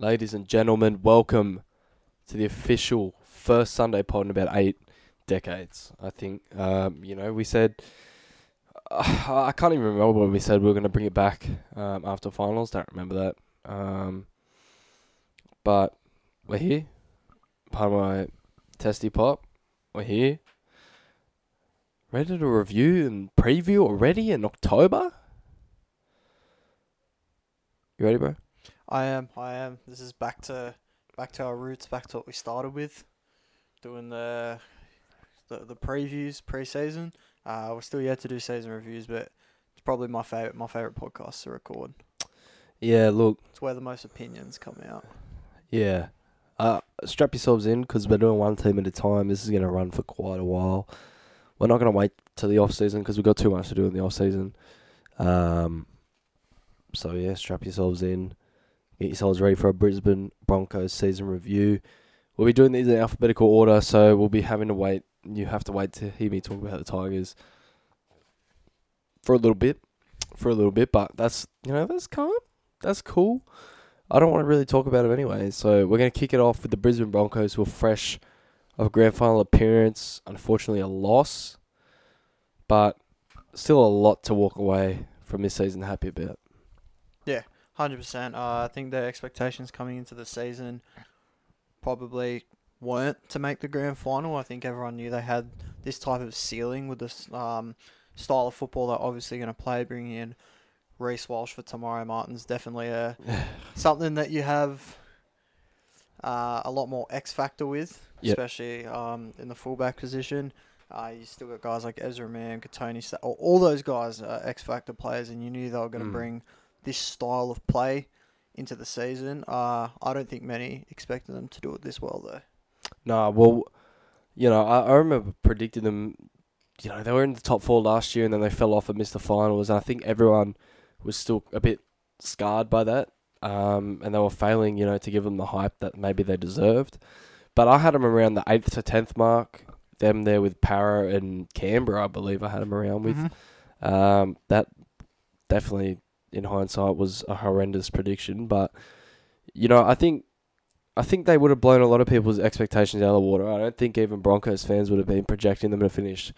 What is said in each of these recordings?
Ladies and gentlemen, welcome to the official first Sunday pod in about eight decades. I think, um, you know, we said, uh, I can't even remember when we said we were going to bring it back um, after finals. Don't remember that. Um, but we're here. Part of my testy pop. We're here. Ready to review and preview already in October? You ready, bro? I am. I am. This is back to back to our roots, back to what we started with, doing the the, the previews pre-season. Uh, we're still yet to do season reviews, but it's probably my favorite my favorite podcast to record. Yeah, look, It's where the most opinions come out. yeah. Uh, strap yourselves in because we're doing one team at a time. This is going to run for quite a while. We're not going to wait till the off season because we've got too much to do in the off season. Um, so yeah, strap yourselves in. Get yourselves ready for a Brisbane Broncos season review. We'll be doing these in alphabetical order, so we'll be having to wait. You have to wait to hear me talk about the Tigers for a little bit, for a little bit. But that's you know that's calm, that's cool. I don't want to really talk about them anyway, so we're gonna kick it off with the Brisbane Broncos, who are fresh of a grand final appearance. Unfortunately, a loss, but still a lot to walk away from this season happy about. Hundred percent. Uh, I think their expectations coming into the season probably weren't to make the grand final. I think everyone knew they had this type of ceiling with this um, style of football they're obviously going to play. Bringing in Reece Walsh for Te Maire Martin's definitely a something that you have uh, a lot more X factor with, Yep. especially um, in the fullback position. Uh, you still got guys like Ezra Mam, Kotoni, all, all those guys are X factor players, and you knew they were going to Mm. bring this style of play into the season. Uh, I don't think many expected them to do it this well, though. Nah, well, you know, I, I remember predicting them. You know, they were in the top four last year, and then they fell off and missed the finals. And I think everyone was still a bit scarred by that, um, and they were failing. You know, to give them the hype that maybe they deserved. But I had them around the eighth to tenth mark. Them there with Para and Canberra, I believe I had them around with. Mhm. Um, that definitely, in hindsight, was a horrendous prediction. But you know, I think, I think they would have blown a lot of people's expectations out of the water. I don't think even Broncos fans would have been projecting them to finish,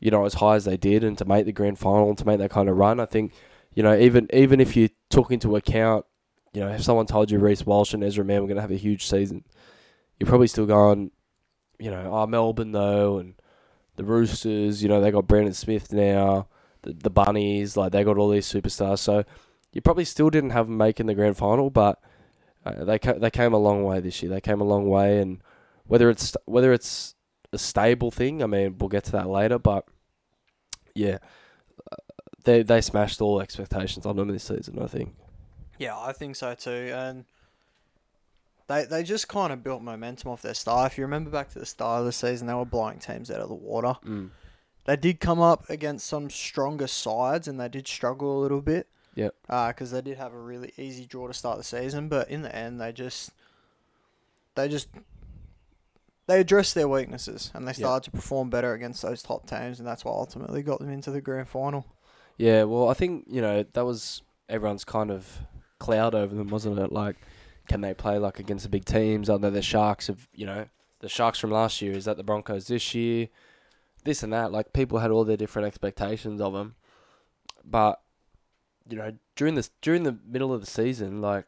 you know, as high as they did and to make the grand final and to make that kind of run. I think, you know, even even if you took into account, you know, if someone told you Reece Walsh and Ezra Mam were going to have a huge season, you're probably still going, you know, oh Melbourne though and the Roosters, you know, they got Brandon Smith now the, the bunnies, like they got all these superstars. So you probably still didn't have them making the grand final, but uh, they ca- they came a long way this year. They came a long way, and whether it's whether it's a stable thing, I mean, we'll get to that later. But yeah, uh, they they smashed all expectations on them this season. I think. Yeah, I think so too. And they they just kind of built momentum off their start. If you remember back to the start of the season, they were blowing teams out of the water. Mm. They did come up against some stronger sides, and they did struggle a little bit. Yep. Uh, because they did have a really easy draw to start the season, but in the end, they just they just they addressed their weaknesses and they Yep. started to perform better against those top teams, and that's what ultimately got them into the grand final. Yeah, well, I think you know that was everyone's kind of cloud over them, wasn't it? Like, can they play like against the big teams? Are they the Sharks of you know the Sharks from last year? Is that the Broncos this year? This and that. Like, people had all their different expectations of them, but you know during this during the middle of the season, like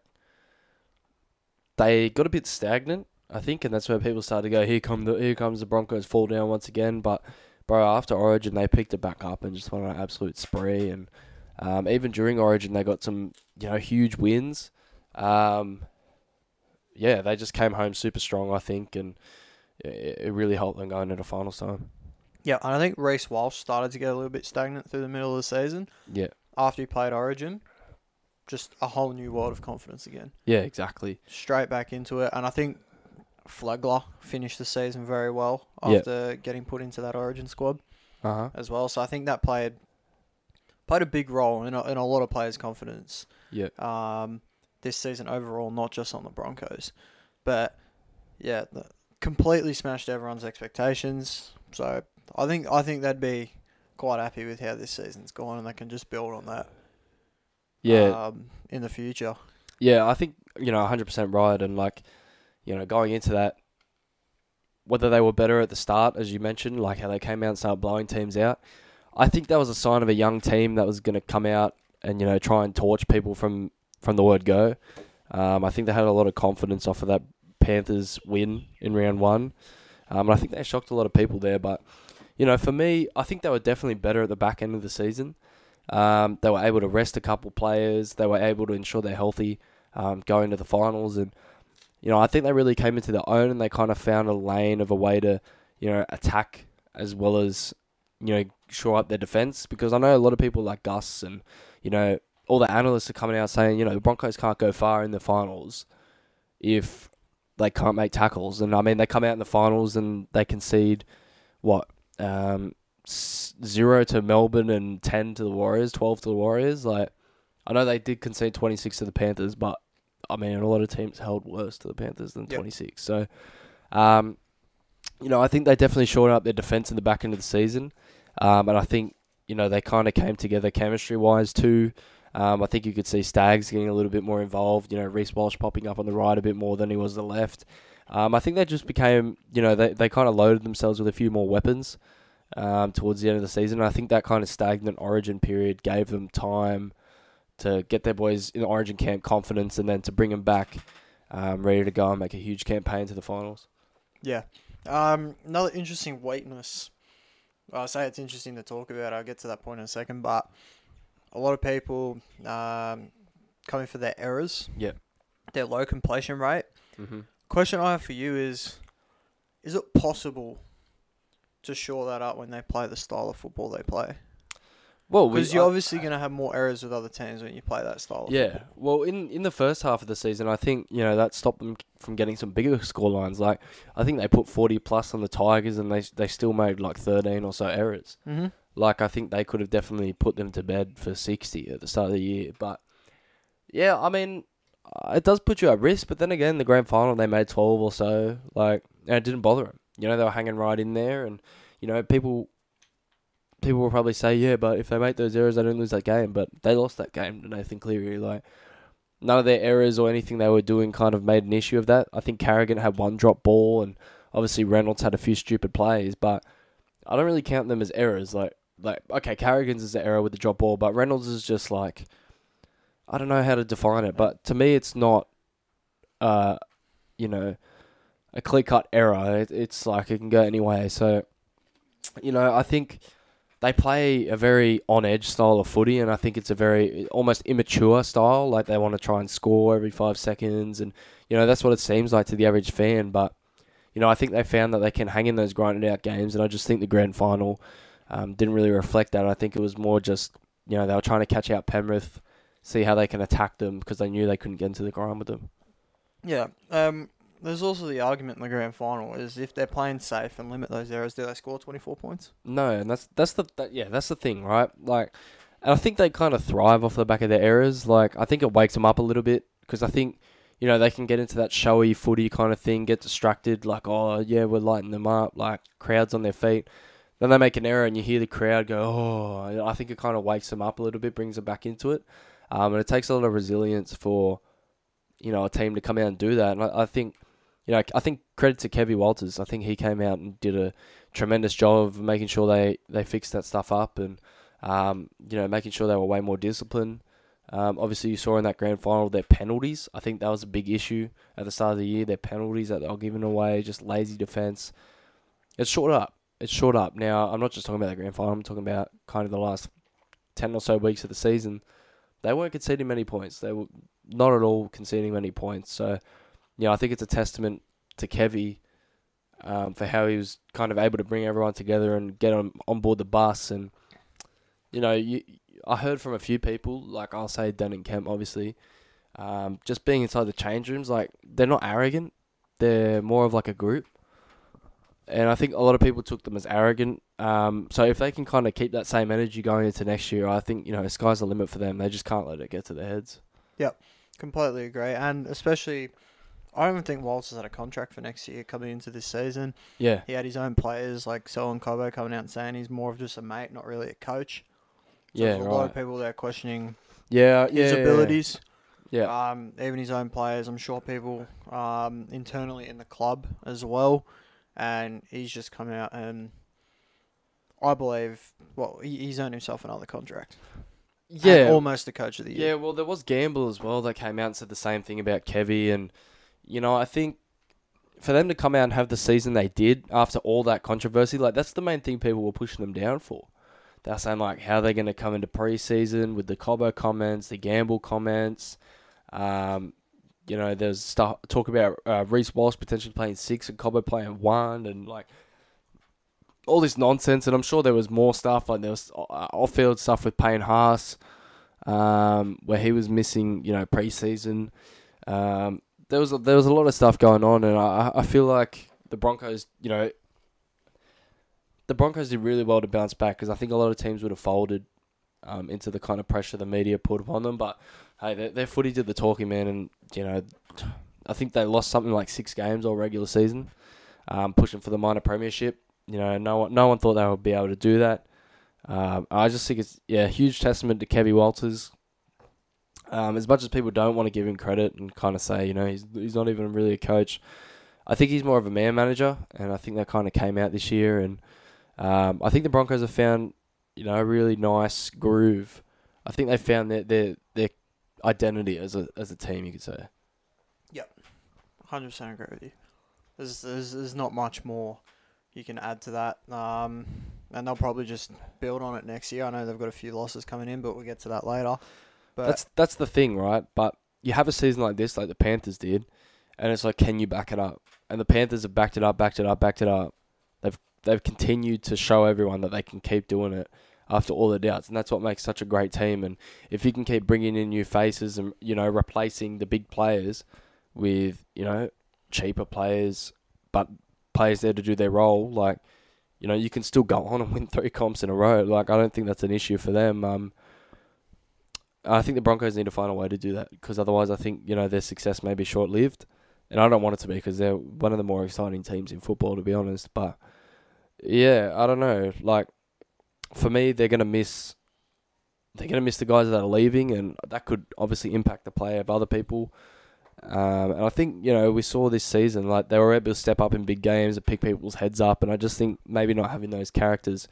they got a bit stagnant, I think, and that's where people started to go. Here come the here comes the Broncos fall down once again, but bro, after Origin, they picked it back up and just went on an absolute spree. And um, even during Origin, they got some, you know, huge wins. Um, yeah, they just came home super strong, I think, and it, it really helped them going into finals time. Yeah, and I think Reece Walsh started to get a little bit stagnant through the middle of the season. Yeah, After he played Origin, just a whole new world of confidence again. yeah, exactly. Straight back into it. And I think Flegler finished the season very well Yeah. after getting put into that Origin squad Uh huh. as well. So I think that played played a big role in a, in a lot of players' confidence Yeah, um, this season overall, not just on the Broncos. But yeah, completely smashed everyone's expectations. So I think I think they'd be quite happy with how this season's gone, and they can just build on that. yeah. Um, in the future. Yeah, I think you know 100% right, and like you know going into that, whether they were better at the start, as you mentioned, like how they came out and started blowing teams out. I think that was a sign of a young team that was going to come out and you know try and torch people from from the word go. Um, I think they had a lot of confidence off of that Panthers win in round one, um, and I think they shocked a lot of people there. But you know, for me, I think they were definitely better at the back end of the season. Um, they were able to rest a couple players. They were able to ensure they're healthy um, going to the finals, and you know, I think they really came into their own and they kind of found a lane of a way to you know attack as well as you know shore up their defense. Because I know a lot of people like Gus and you know all the analysts are coming out saying you know the Broncos can't go far in the finals if they can't make tackles, and I mean they come out in the finals and they concede what um, zero to Melbourne and ten to the Warriors, twelve to the Warriors. Like, I know they did concede twenty six to the Panthers, but I mean, a lot of teams held worse to the Panthers than Yep. twenty six. So, um, you know, I think they definitely shored up their defense in the back end of the season, um, and I think you know they kind of came together chemistry wise too. Um, I think you could see Staggs getting a little bit more involved. You know, Reece Walsh popping up on the right a bit more than he was the left. Um, I think they just became, you know, they, they kind of loaded themselves with a few more weapons um, towards the end of the season. And I think that kind of stagnant origin period gave them time to get their boys in the origin camp confidence and then to bring them back um, ready to go and make a huge campaign to the finals. Yeah. Um, another interesting weakness. I say it's interesting to talk about. I'll get to that point in a second. But a lot of people um, coming for their errors. Yeah. Their low completion rate. Mm-hmm. Question I have for you is: Is it possible to shore that up when they play the style of football they play? Well, we, Because you're I- obviously going to have more errors with other teams when you play that style. Yeah, football. well, in in the first half of the season, I think you know that stopped them from getting some bigger score lines. Like I think they put forty plus on the Tigers, and they they still made like thirteen or so errors. Mm-hmm. Like I think they could have definitely put them to bed for sixty at the start of the year. But yeah, I mean, Uh, it does put you at risk. But then again, the grand final they made twelve or so. Like and it didn't bother them. You know, they were hanging right in there, and you know people. People will probably say, yeah, but if they make those errors, they don't lose that game. But they lost that game to Nathan Cleary. Like, none of their errors or anything they were doing kind of made an issue of that. I think Carrigan had one drop ball, and obviously Reynolds had a few stupid plays, but I don't really count them as errors. Like, like okay, Carrigan's is an error with the drop ball, but Reynolds is just like, I don't know how to define it, but to me, it's not, uh, you know, a clear cut error. It, it's like it can go any way. So, you know, I think they play a very on edge style of footy, and I think it's a very almost immature style. Like they want to try and score every five seconds, and you know that's what it seems like to the average fan. But you know, I think they found that they can hang in those grinded out games, and I just think the grand final um, didn't really reflect that. I think it was more just you know they were trying to catch out Penrith, see how they can attack them because they knew they couldn't get into the ground with them. Yeah. Um, there's also the argument in the grand final is if they're playing safe and limit those errors, do they score 24 points? No, and that's that's the that, yeah that's the thing, right? Like, and I think they kind of thrive off the back of their errors. Like, I think it wakes them up a little bit because I think you know they can get into that showy footy kind of thing, get distracted, like oh yeah we're lighting them up, like crowds on their feet. Then they make an error and you hear the crowd go oh. I think it kind of wakes them up a little bit, brings them back into it, um, and it takes a lot of resilience for you know a team to come out and do that. And I, I think you know I think credit to Kevy Walters. I think he came out and did a tremendous job of making sure they, they fixed that stuff up and um, you know making sure they were way more disciplined. Um, obviously, you saw in that grand final their penalties. I think that was a big issue at the start of the year. Their penalties that they were giving away, just lazy defense. It's short up. It's short up. Now, I'm not just talking about the grand final. I'm talking about kind of the last ten or so weeks of the season. They weren't conceding many points. They were not at all conceding many points. So, yeah, I think it's a testament to Kevy um, for how he was kind of able to bring everyone together and get on on board the bus. And you know, you, I heard from a few people, like I'll say Denan Kemp, obviously, um, just being inside the change rooms, like they're not arrogant. They're more of like a group. And I think a lot of people took them as arrogant. Um, so if they can kind of keep that same energy going into next year, I think you know sky's the limit for them. They just can't let it get to their heads. Yep, completely agree. And especially, I don't even think Walters had a contract for next year coming into this season. Yeah, He had his own players like Selwyn Cobbo coming out and saying he's more of just a mate, not really a coach. So yeah, there's a lot of people there questioning Yeah, yeah, his yeah, abilities. Yeah. Um, even his own players, I'm sure people um, internally in the club as well, and he's just come out and I believe, well, he, he's earned himself another contract. And yeah. almost the coach of the year. Yeah, well, there was Gamble as well that came out and said the same thing about Kevy, and you know, I think for them to come out and have the season they did after all that controversy, like that's the main thing people were pushing them down for. They're saying like how they're going to come into preseason with the Cobbo comments, the Gamble comments. Um, you know, there's stuff talk about uh, Reece Walsh potentially playing six and Cobbo playing one, and like all this nonsense. And I'm sure there was more stuff like there was uh, off-field stuff with Payne Haas um, where he was missing, you know, preseason. Um, there was a, there was a lot of stuff going on, and I I feel like the Broncos, you know, the Broncos did really well to bounce back because I think a lot of teams would have folded um, into the kind of pressure the media put upon them. But hey, their, their footy did the talking, man, and you know, I think they lost something like six games all regular season, um, pushing for the minor premiership. You know, no one no one thought they would be able to do that. Um, I just think it's yeah, huge testament to Kevin Walters. Um, as much as people don't want to give him credit and kind of say, you know, he's he's not even really a coach. I think he's more of a man manager, and I think that kind of came out this year. And um, I think the Broncos have found, you know, a really nice groove. I think they found that their identity as a as a team. You could say. Yep, Hundred percent agree with you. There's, there's there's not much more you can add to that. Um, and they'll probably just build on it next year. I know they've got a few losses coming in, but we'll get to that later. But that's that's the thing, right? But you have a season like this, like the Panthers did, and it's like, can you back it up? And the Panthers have backed it up, backed it up, backed it up. They've they've continued to show everyone that they can keep doing it after all the doubts, and that's what makes such a great team. And if you can keep bringing in new faces and you know replacing the big players with you know cheaper players, but players there to do their role, like you know you can still go on and win three comps in a row. Like I don't think that's an issue for them. Um, I think the Broncos need to find a way to do that because otherwise, I think you know their success may be short lived, and I don't want it to be because they're one of the more exciting teams in football, to be honest. But yeah, I don't know. Like for me, they're gonna miss. They're gonna miss the guys that are leaving, and that could obviously impact the play of other people. Um, and I think you know we saw this season like they were able to step up in big games and pick people's heads up, and I just think maybe not having those characters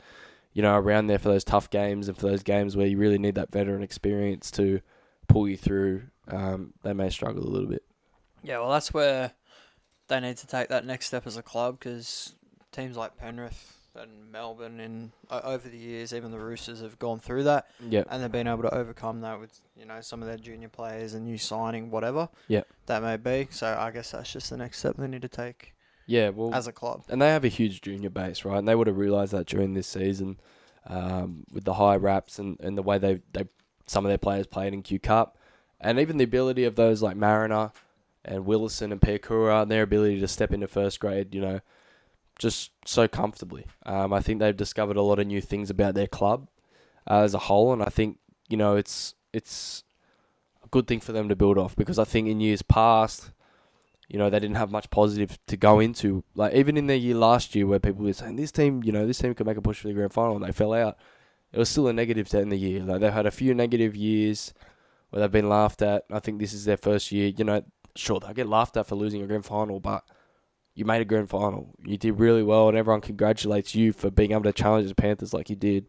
you know, around there for those tough games and for those games where you really need that veteran experience to pull you through, um, they may struggle a little bit. yeah, well, that's where they need to take that next step as a club because teams like Penrith and Melbourne, and o- over the years, even the Roosters have gone through that, Yeah, and they've been able to overcome that with you know some of their junior players and new signing, whatever. Yep. that may be. So I guess that's just the next step they need to take yeah. Well, as a club. and they have a huge junior base, right? And they would have realised that during this season, um, with the high raps and, and the way they they some of their players played in Q Cup, and even the ability of those like Mariner and Willison and Piakura and their ability to step into first grade, you know, just so comfortably. Um, I think they've discovered a lot of new things about their club uh, as a whole, and I think you know it's it's a good thing for them to build off because I think in years past, you know, they didn't have much positive to go into. Like even in their year last year, where people were saying this team, you know, this team could make a push for the grand final, and they fell out. It was still a negative to end the year. Like they've had a few negative years where they've been laughed at. I think this is their first year. You know, sure they'll get laughed at for losing a grand final, but you made a grand final. You did really well, and everyone congratulates you for being able to challenge the Panthers like you did.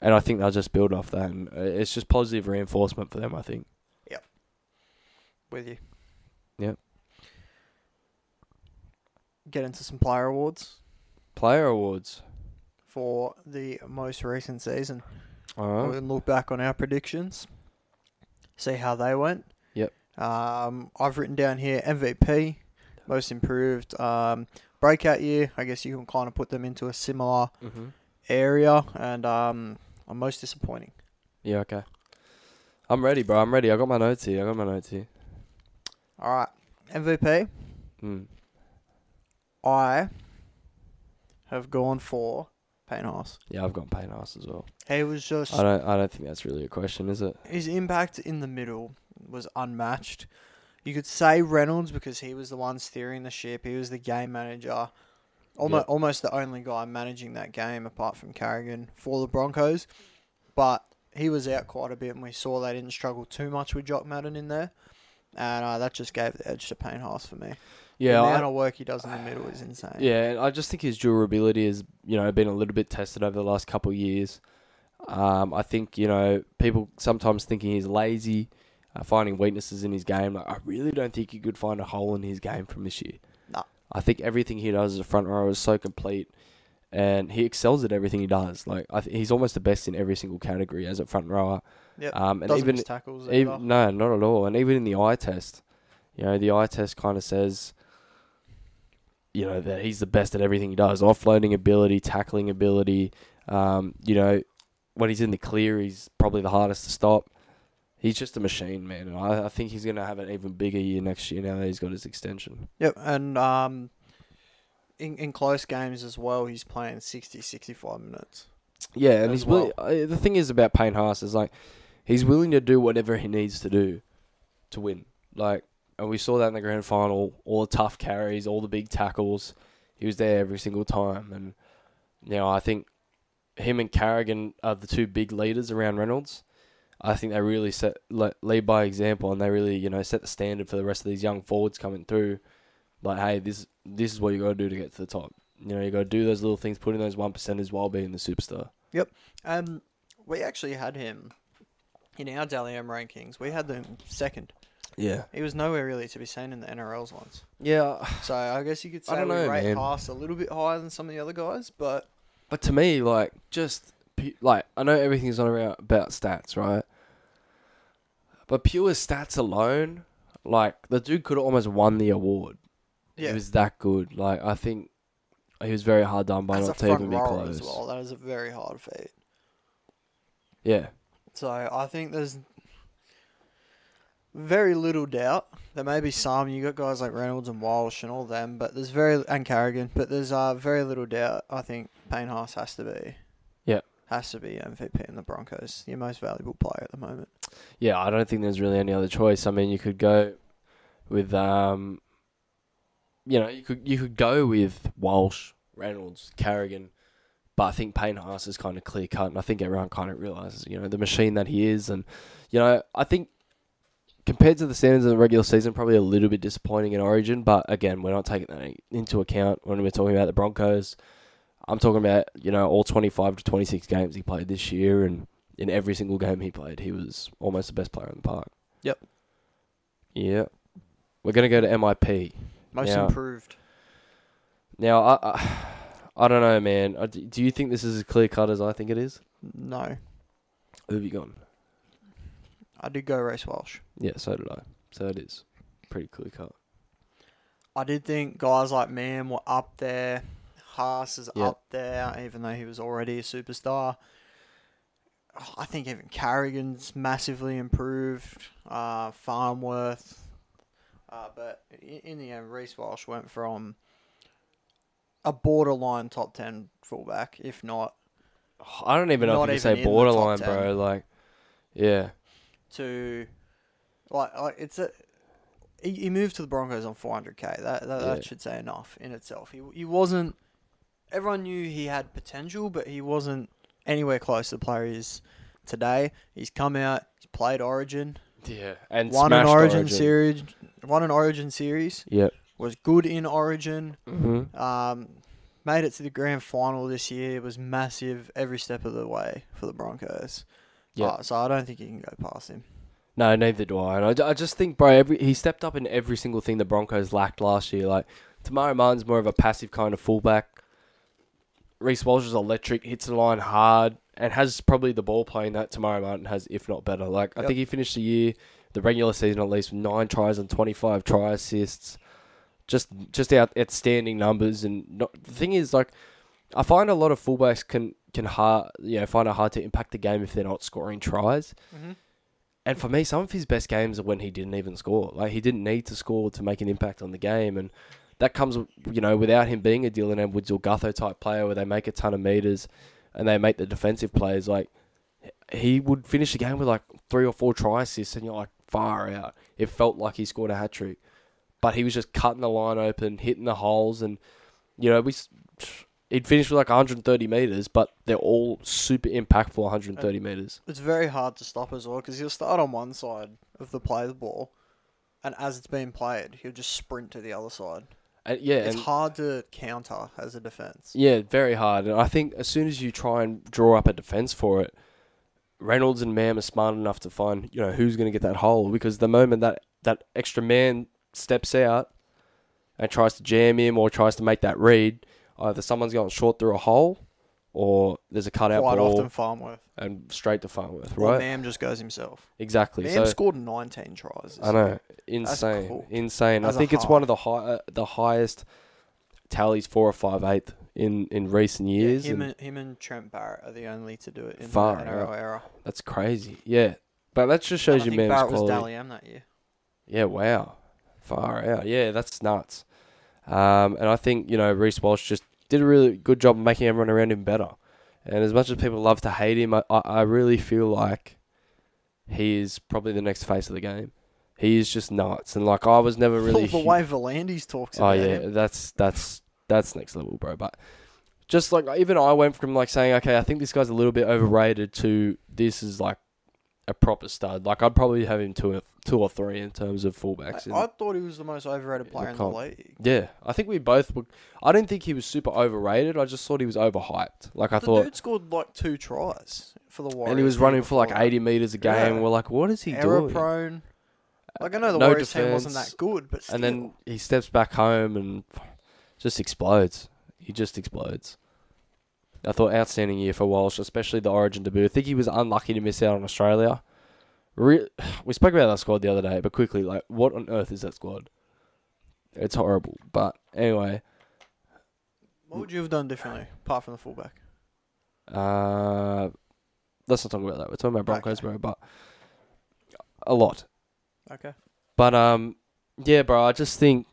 And I think they'll just build off that, and uh, it's just positive reinforcement for them. I think. Yep. With you. Yep. Get into some player awards Player awards. for the most recent season. All right. We'll look back on our predictions, see how they went. Yep. Um, I've written down here MVP, most improved, um, breakout year. I guess you can kind of put them into a similar Mm-hmm. area, and um, I'm most disappointing. Yeah. Okay. I'm ready, bro. I'm ready. I got my notes here. I got my notes here. All right, MVP. Mm. I have gone for Payne Haas. Yeah, I've got Payne Haas as well. He was just I don't. I don't think that's really a question, is it? his impact in the middle was unmatched. You could say Reynolds because he was the one steering the ship. He was the game manager, almost Yep. almost the only guy managing that game apart from Carrigan for the Broncos. But he was out quite a bit, and we saw they didn't struggle too much with Jock Madden in there, and uh, that just gave the edge to Payne Haas for me. Yeah, the I- amount of work he does in the middle is insane. Yeah, I just think his durability has, you know, been a little bit tested over the last couple of years. Um, I think, you know, people sometimes thinking he's lazy, uh, finding weaknesses in his game. Like, I really don't think you could find a hole in his game from this year. No. I think everything he does as a front rower is so complete, and he excels at everything he does. Like, I th- he's almost the best in every single category as a front rower. Yep. Um, and Doesn't even tackles. even, no, not at all. And even in the eye test, you know, the eye test kind of says, you know, that he's the best at everything he does. Offloading ability, tackling ability. Um, you know, when he's in the clear, he's probably the hardest to stop. He's just a machine, man. And I, I think he's going to have an even bigger year next year now that he's got his extension. Yep, and um, in in close games as well, he's playing 60, 65 minutes. Yeah, and he's uh, the thing is about Payne Haas is like he's willing to do whatever he needs to do to win. Like, and we saw that in the grand final. All the tough carries, all the big tackles. He was there every single time, and you know I think him and Carrigan are the two big leaders around Reynolds. I think they really set le- lead by example, and they really you know set the standard for the rest of these young forwards coming through. Like, hey, this this is what you got to do to get to the top. You know, you got to do those little things, put in those one percenters while being the superstar. Yep. Um, we actually had him in our Dally M rankings. We had them second. Yeah. He was nowhere really to be seen in the NRL's ones. Yeah, So I guess you could say I don't we know, rate man. Haas a little bit higher than some of the other guys, but but to me, like, just pu- like I know everything's on around about stats, right? But pure stats alone, like the dude could have almost won the award. yeah, He was that good. Like I think he was very hard done by as not to even be close. as well, that is a very hard feat. Yeah, So I think there's very little doubt. There may be some. You got guys like Reynolds and Walsh and all them, but there's very and Carrigan, but there's uh very little doubt. I think Payne Haas has to be. Has to be MVP in the Broncos, your most valuable player at the moment. yeah. I don't think there's really any other choice. I mean, you could go with um, you know, you could you could go with Walsh, Reynolds, Carrigan, but I think Payne Haas is kind of clear cut, and I think everyone kind of realizes, you know, the machine that he is, and you know, I think compared to the standards of the regular season, probably a little bit disappointing in Origin, but again, we're not taking that into account when we're talking about the Broncos. I'm talking about you know all 25 to 26 games he played this year, and in every single game he played, he was almost the best player in the park. Yep. Yeah. We're gonna go to MIP. Most Yeah. improved. Now, I, I, I don't know, man. Uh, Do do you think this is as clear cut as I think it is? No, Who have you gone? I did go Reece Walsh. Yeah, so did I. So it is pretty clear cut. I did think guys like Mam were up there. Haas is Yeah. up there, even though he was already a superstar. Oh, I think even Carrigan's massively improved. Uh, Farnworth. Uh, but in the end, Reece Walsh went from a borderline top 10 fullback, if not, I don't even know if you can say in the top borderline, bro. Like, yeah, to. Like, like it's a. He, he moved to the Broncos on 400k. That that, Yeah. that should say enough in itself. He he wasn't. Everyone knew he had potential, but he wasn't anywhere close to the player he is today. He's come out. He's played Origin. yeah, and won an smashed Origin, series. Won an Origin series. Yep. Was good in Origin. hmm Um, made it to the grand final this year. It was massive every step of the way for the Broncos. Yeah. Uh, so I don't think you can go past him. No, neither do I. And I, I just think, bro, every he stepped up in every single thing the Broncos lacked last year. Like, Te Maire Martin's more of a passive kind of fullback. Reece Walsh is electric, hits the line hard, and has probably the ball playing that Te Maire Martin has, if not better. Like, I Yep. think he finished the year, the regular season at least, with nine tries and 25 try assists. Just just out, outstanding numbers. And not, the thing is, like, I find a lot of fullbacks can, can hard, you know, find it hard to impact the game if they're not scoring tries. Mm-hmm. And for me, some of his best games are when he didn't even score. Like he didn't need to score to make an impact on the game, and that comes, you know, without him being a Dylan Edwards or Gutho type player where they make a ton of meters and they make the defensive plays. Like he would finish the game with like three or four try assists, and you're like far out. It felt like he scored a hat trick, but he was just cutting the line open, hitting the holes, and you know we. he'd finish with like 130 meters, but they're all super impactful 130 meters. It's very hard to stop as well because he'll start on one side of the play the ball, and as it's being played, he'll just sprint to the other side. And yeah, it's hard to counter as a defense. yeah, very hard. And I think as soon as you try and draw up a defense for it, Reynolds and Mam are smart enough to find you know who's going to get that hole because the moment that that extra man steps out and tries to jam him or tries to make that read, either someone's going short through a hole or there's a cutout Quite ball often, Farnworth. and straight to Farnworth, Or right? Mam just goes himself. Exactly. Mam so scored 19 tries. this I know, insane, cool. insane. I As a think it's one of the high, uh, the highest tallies four or five eighth in in recent year. years. Yeah, him, and and, him and Trent Barrett are the only to do it in Far the out. NRL era. that's crazy. Yeah, but that just And shows I you think man's Barrett was quality. Dally M that year. Yeah, wow, far out. Yeah, that's nuts. Um, and I think you know Reece Walsh just did a really good job of making everyone around him better. And as much as people love to hate him, I, I, really feel like he is probably the next face of the game. He is just nuts, and like I was never really. the hu- way V'landys talks Oh about yeah, him. that's that's that's next level, bro. But just like even I went from like saying, okay, I think this guy's a little bit overrated to this is like a proper stud. Like I'd probably have him two, two or three in terms of fullbacks. I, I thought he was the most overrated player in the comp. league. yeah, I think we both were. I didn't think he was super overrated. I just thought he was overhyped. Like I the thought, dude scored like two tries for the Warriors. and he was running for like eighty meters a game. Yeah. We're like, what is he Error doing? prone. Like I know the No Warriors team wasn't that good, but still. and then he steps back home and just explodes. He just explodes. I thought outstanding year for Walsh, especially the Origin debut. I think he was unlucky to miss out on Australia. Re- we spoke about that squad the other day, but quickly, like, what on earth is that squad? It's horrible. But anyway, what would you have done differently apart from the fullback? uh, let's not talk about that. We're talking about Broncos, Okay. bro. But a lot. Okay. But um, yeah, bro. I just think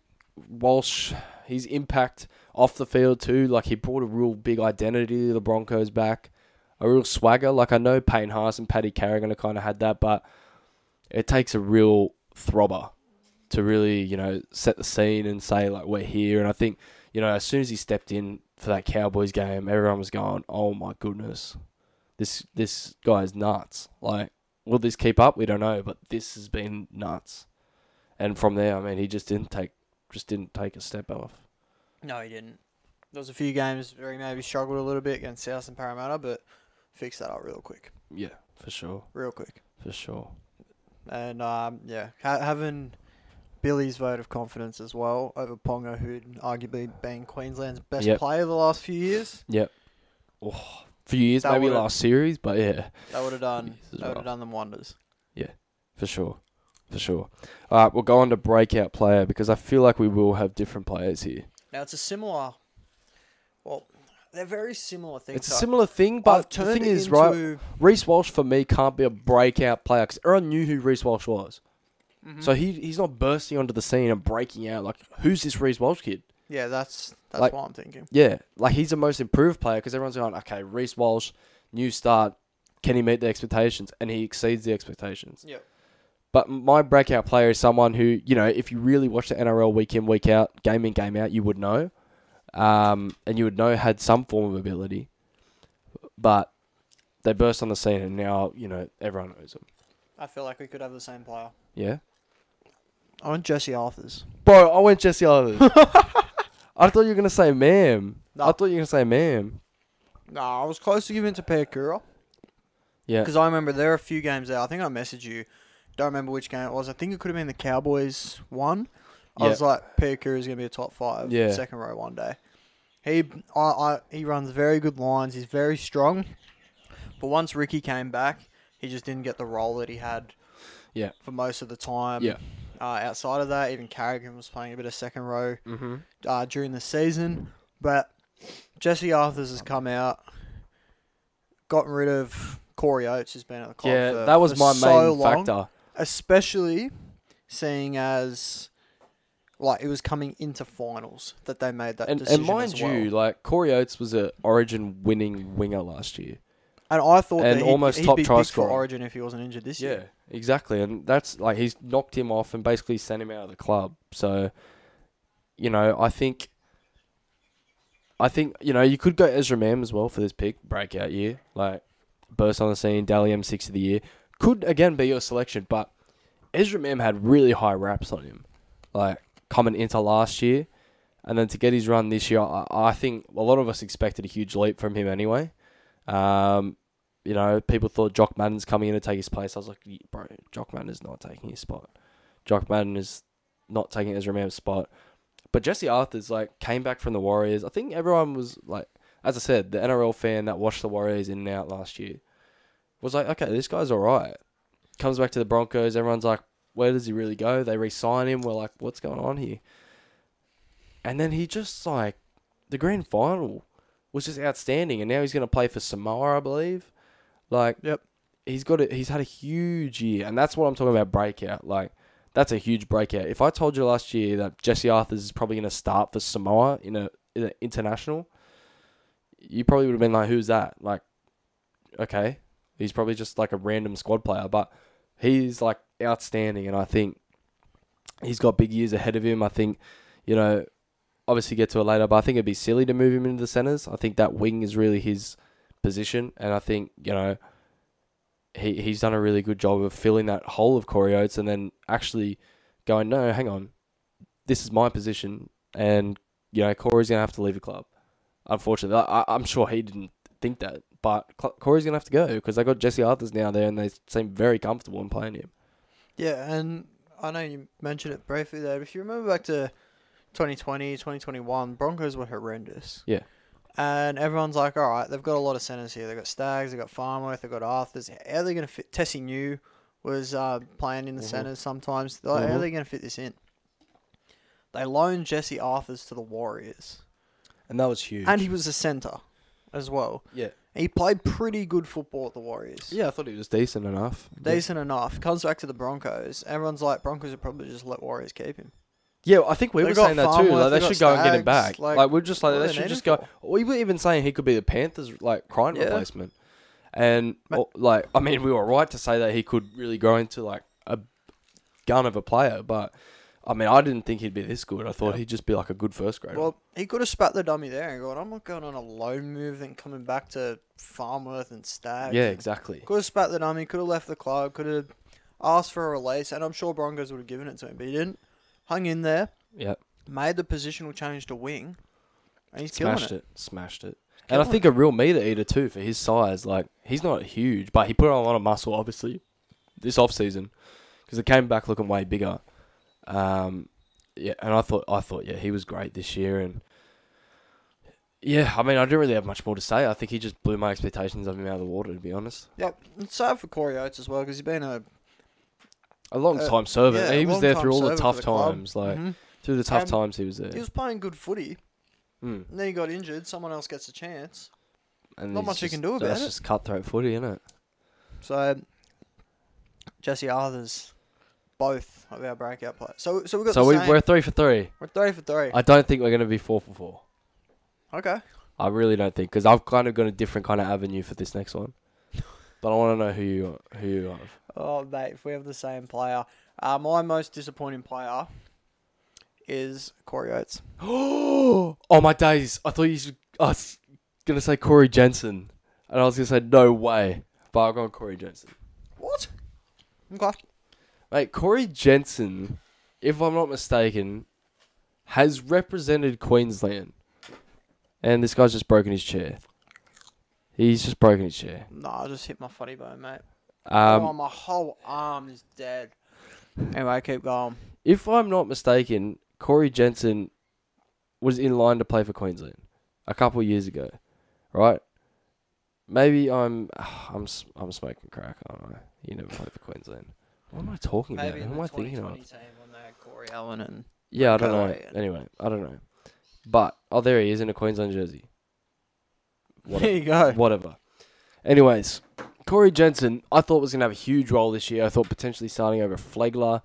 Walsh, his impact off the field too. Like he brought a real big identity to the Broncos back, a real swagger. Like I know Payne Haas and Paddy Carrigan have kind of had that, but it takes a real throbber to really you know set the scene and say like we're here. And I think you know as soon as he stepped in for that Cowboys game, everyone was going, "Oh my goodness, this this guy's nuts!" Like. Will this keep up? We don't know, but this has been nuts. And from there, I mean, he just didn't take, just didn't take a step off. No, he didn't. There was a few games where he maybe struggled a little bit against South and Parramatta, but fixed that up real quick, Yeah, for sure, real quick. for sure. And um, yeah, ha- having Billy's vote of confidence as well over Ponga, who'd arguably been Queensland's best Yep. player the last few years. Yep. Oh, few years, That maybe would've- last series, but yeah, That would have done. Yes, as That would well. have done them wonders. Yeah. For sure, for sure. All right, we'll go on to breakout player because I feel like we will have different players here. Now it's a similar. Well, they're very similar things. It's a similar thing, I've but the thing is, right, Reece Walsh for me can't be a breakout player because everyone knew who Reece Walsh was. Mhm. So he he's not bursting onto the scene and breaking out like, who's this Reece Walsh kid? yeah, that's that's like- what I'm thinking. Yeah, like he's the most improved player because everyone's going, okay, Reece Walsh, new start, can he meet the expectations? And he exceeds the expectations. Yep. But my breakout player is someone who, you know, if you really watch the NRL week in, week out, game in, game out, you would know. Um, and you would know had some form of ability. But they burst on the scene and now, you know, everyone knows them. I feel like we could have the same player. Yeah? I want Jesse Arthurs. Bro, I went Jesse Arthurs. I thought you were going to say Mam. I thought you were going to say Mam. Nah, I was close to giving it to Piakura. Yeah. Because I remember there are a few games there. I think I messaged you. I don't remember which game it was. I think it could have been the Cowboys one. I Yeah. was like, Piakura is going to be a top five Yeah. second row one day. He, I, I, he runs very good lines. He's very strong. But once Riki came back, he just didn't get the role that he had. Yeah. For most of the time. Yeah. Uh, outside of that, even Carrigan was playing a bit of second row Mm-hmm. uh, during the season. But Jesse Arthurs has come out, gotten rid of Corey Oates, who's been at the club. Yeah, for, that was for my so main long, factor. Especially seeing as like it was coming into finals that they made that And, decision and mind well. you, like Corey Oates was a Origin winning winger last year. and I thought and that he'd, almost he'd top be try scorer. for Origin if he wasn't injured this year. Yeah, exactly. And that's like he's knocked him off and basically sent him out of the club. So, you know, I think, I think you know you could go Ezra Mam as well for this pick breakout year, like burst on the scene, Dally M six of the year. Could again be your selection, but Ezra Mam had really high raps on him, like coming into last year, and then to get his run this year, I, I think a lot of us expected a huge leap from him anyway. Um, you know, people thought Jock Madden's coming in to take his place. I was like, bro, Jock Madden is not taking his spot. Jock Madden is not taking Ezra Mam's spot. But Jesse Arthur's like came back from the Warriors. I think everyone was like, as I said, the NRL fan that watched the Warriors in and out last year was like, okay, this guy's all right. Comes back to the Broncos. Everyone's like, where does he really go? They re-sign him. We're like, what's going on here? And then he just like the grand final was just outstanding, and now he's going to play for Samoa, I believe. Like, Yep. he's got it. he's had a huge year, and that's what I'm talking about breakout. Like, that's a huge breakout. If I told you last year that Jesse Arthurs is probably going to start for Samoa in a, in a international, you probably would have been like, "Who's that?" Like, okay, he's probably just like a random squad player, but he's like outstanding, and I think he's got big years ahead of him. I think, you know, obviously get to it later, but I think it'd be silly to move him into the centers. I think that wing is really his position, and I think you know he he's done a really good job of filling that hole of Corey Oates, and then actually going, no, hang on, this is my position, and you know Corey's gonna have to leave the club. Unfortunately, I, I'm sure he didn't think that, but Corey's gonna have to go because they got Jesse Arthurs now there, and they seem very comfortable in playing him. Yeah, and I know you mentioned it briefly there, but if you remember back to 2020, 2021, Broncos were horrendous. Yeah. And everyone's like, all right, they've got a lot of centers here. They've got Staggs, they've got Farnworth, they've got Arthurs. How are they going to fit? Tesi Niu was uh, playing in the Mhm. centers sometimes. Like, How are Mhm. they going to fit this in? They loaned Jesse Arthurs to the Warriors. And that was huge. And he was a center as well. yeah, He played pretty good football at the Warriors. yeah, I thought he was decent enough. Decent enough. Comes back to the Broncos. Everyone's like, Broncos would probably just let Warriors keep him. Yeah, I think we They were got saying that too. Farnworth, Like, they they got should go and get him Staggs, back. like, Like, we're just like they they should just go. for? We were even saying he could be the Panthers like crying Yeah. replacement, and like I mean we were right to say that he could really grow into like a gun of a player, but I mean I didn't think he'd be this good. I thought he'd just be like a good first grader. Well, he could have spat the dummy there and gone, I'm not going on a loan move and coming back to Farnworth and Stag. yeah, exactly. Could have spat the dummy, could have left the club, could have asked for a release, and I'm sure Broncos would have given it to him, but he didn't. Hung in there, Yep. made the positional change to wing, and he's killing smashed it. it. smashed it. And I think a real meter eater too for his size. Like he's not huge, but he put on a lot of muscle obviously this off season because it came back looking way bigger. Um, yeah, and I thought I thought yeah he was great this year, and yeah, I mean I didn't really have much more to say. I think he just blew my expectations of him out of the water to be honest. Yep. It's sad for Corey Oates as well because he's been a A long Uh, time servant. yeah, he was there through all the tough the times. Like Mhm. through the tough times he was there. he was playing good footy, Mm. and then he got injured. Someone else gets a chance. And not much you can do about That's it. That's just cutthroat footy, isn't it? So Jesse Arthurs, both of our breakout players. So so we got So we, we're three for three. We're three for three. I don't think we're going to be four for four. okay. I really don't think because I've kind of got a different kind of avenue for this next one. But I want to know who you who you have. Oh mate, if we have the same player, uh, my most disappointing player is Corey Oates. oh my days! I thought you should, I was gonna say Corey Jensen, and I was gonna say no way, but I've gone Corey Jensen. What? Okay. Mate, Corey Jensen, if I'm not mistaken, has represented Queensland, and this guy's just broken his chair. He's just broken his chair. No, I just hit my funny bone, mate. Um, oh, my whole arm is dead. Anyway, keep going. if I'm not mistaken, Corey Jensen was in line to play for Queensland a couple of years ago, right? Maybe I'm I'm I'm smoking crack. I don't know. He never played for Queensland. What am I talking about? Who am I thinking 2020 of? team when they Corey Allen and Yeah, I don't know. And- Anyway, I don't know. But oh, there he is in a Queensland jersey. there Whatever. you go. Whatever. Anyways, Corey Jensen, I thought was going to have a huge role this year. I thought potentially starting over Flegler.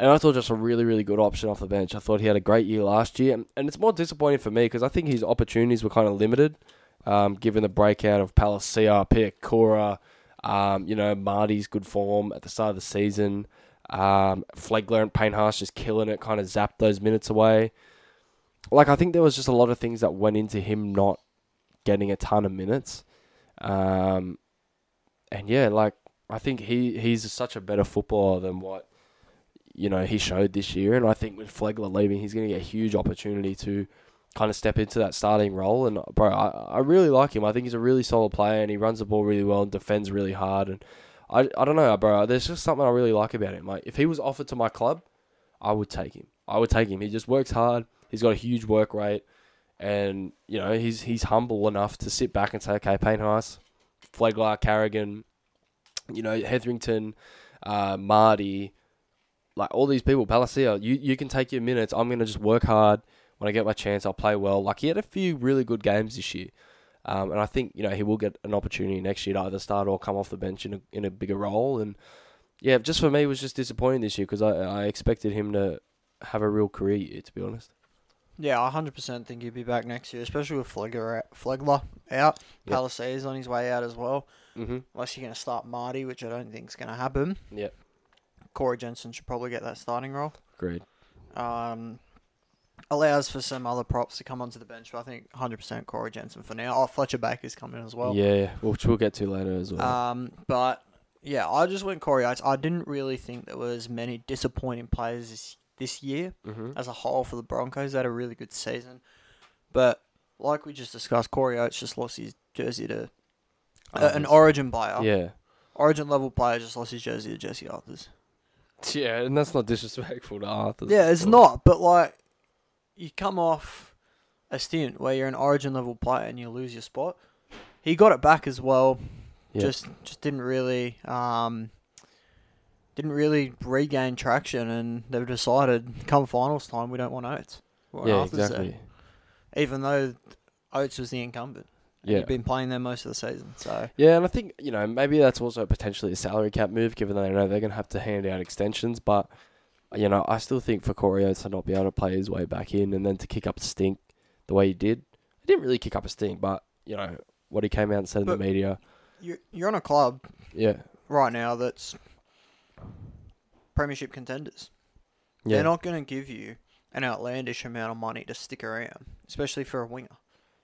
And I thought just a really, really good option off the bench. I thought he had a great year last year. And, and it's more disappointing for me because I think his opportunities were kind of limited, um, given the breakout of Palasia, Pick, Cora, um, you know, Marty's good form at the start of the season. Um, Flegler and Payne Haas just killing it, kind of zapped those minutes away. like I think there was just a lot of things that went into him not getting a ton of minutes. Um, and yeah, like I think he he's such a better footballer than what you know he showed this year, and I think with Flegler leaving, he's going to get a huge opportunity to kind of step into that starting role. And bro, I, I really like him. I think he's a really solid player, and he runs the ball really well and defends really hard. And I I don't know, bro. There's just something I really like about him. Like if he was offered to my club, I would take him. I would take him. He just works hard. He's got a huge work rate, and you know he's he's humble enough to sit back and say, okay, Haas, Flegler, Carrigan, you know Hetherington, uh, Marty, like all these people, Palasia, you you can take your minutes. I'm gonna just work hard. When I get my chance, I'll play well. Like he had a few really good games this year. Um, and I think you know he will get an opportunity next year to either start or come off the bench in a in a bigger role. And yeah, just for me, it was just disappointing this year because I I expected him to have a real career year. To be honest. Yeah, I hundred percent think he'd be back next year, especially with Flegler out, Flegler out. Yep. Palasia's on his way out as well. Mm-hmm. Unless you're going to start Marty, which I don't think is going to happen. Yep. Corey Jensen should probably get that starting role. Agreed. Um, allows for some other props to come onto the bench, but I think 100% Corey Jensen for now. Oh, Fletcher Baker's coming as well. yeah, which we'll get to later as well. Um, but yeah, I just went Corey Oates. I didn't really think there was many disappointing players this, this year mm-hmm. as a whole for the Broncos. They had a really good season, but like we just discussed, Corey Oates just lost his jersey to uh, an Origin player. Yeah. Origin level player just lost his jersey to Jesse Arthars. Yeah, and that's not disrespectful to Arthur. Yeah, it's not. But like, you come off a stint where you're an Origin level player and you lose your spot. He got it back as well. Yeah. Just just didn't really um didn't really regain traction, and they've decided come finals time we don't want Oates. We want yeah, Arthars there. exactly. Even though Oates was the incumbent. Yeah. He'd been playing there most of the season. So Yeah, and I think you know maybe that's also potentially a salary cap move, given they know they're going to have to hand out extensions. But you know, I still think for Oates to not be able to play his way back in and then to kick up a stink the way he did, he didn't really kick up a stink, but you know what he came out and said in the media. you're you're on a club Yeah, right now that's premiership contenders. yeah, They're not going to give you an outlandish amount of money to stick around, especially for a winger.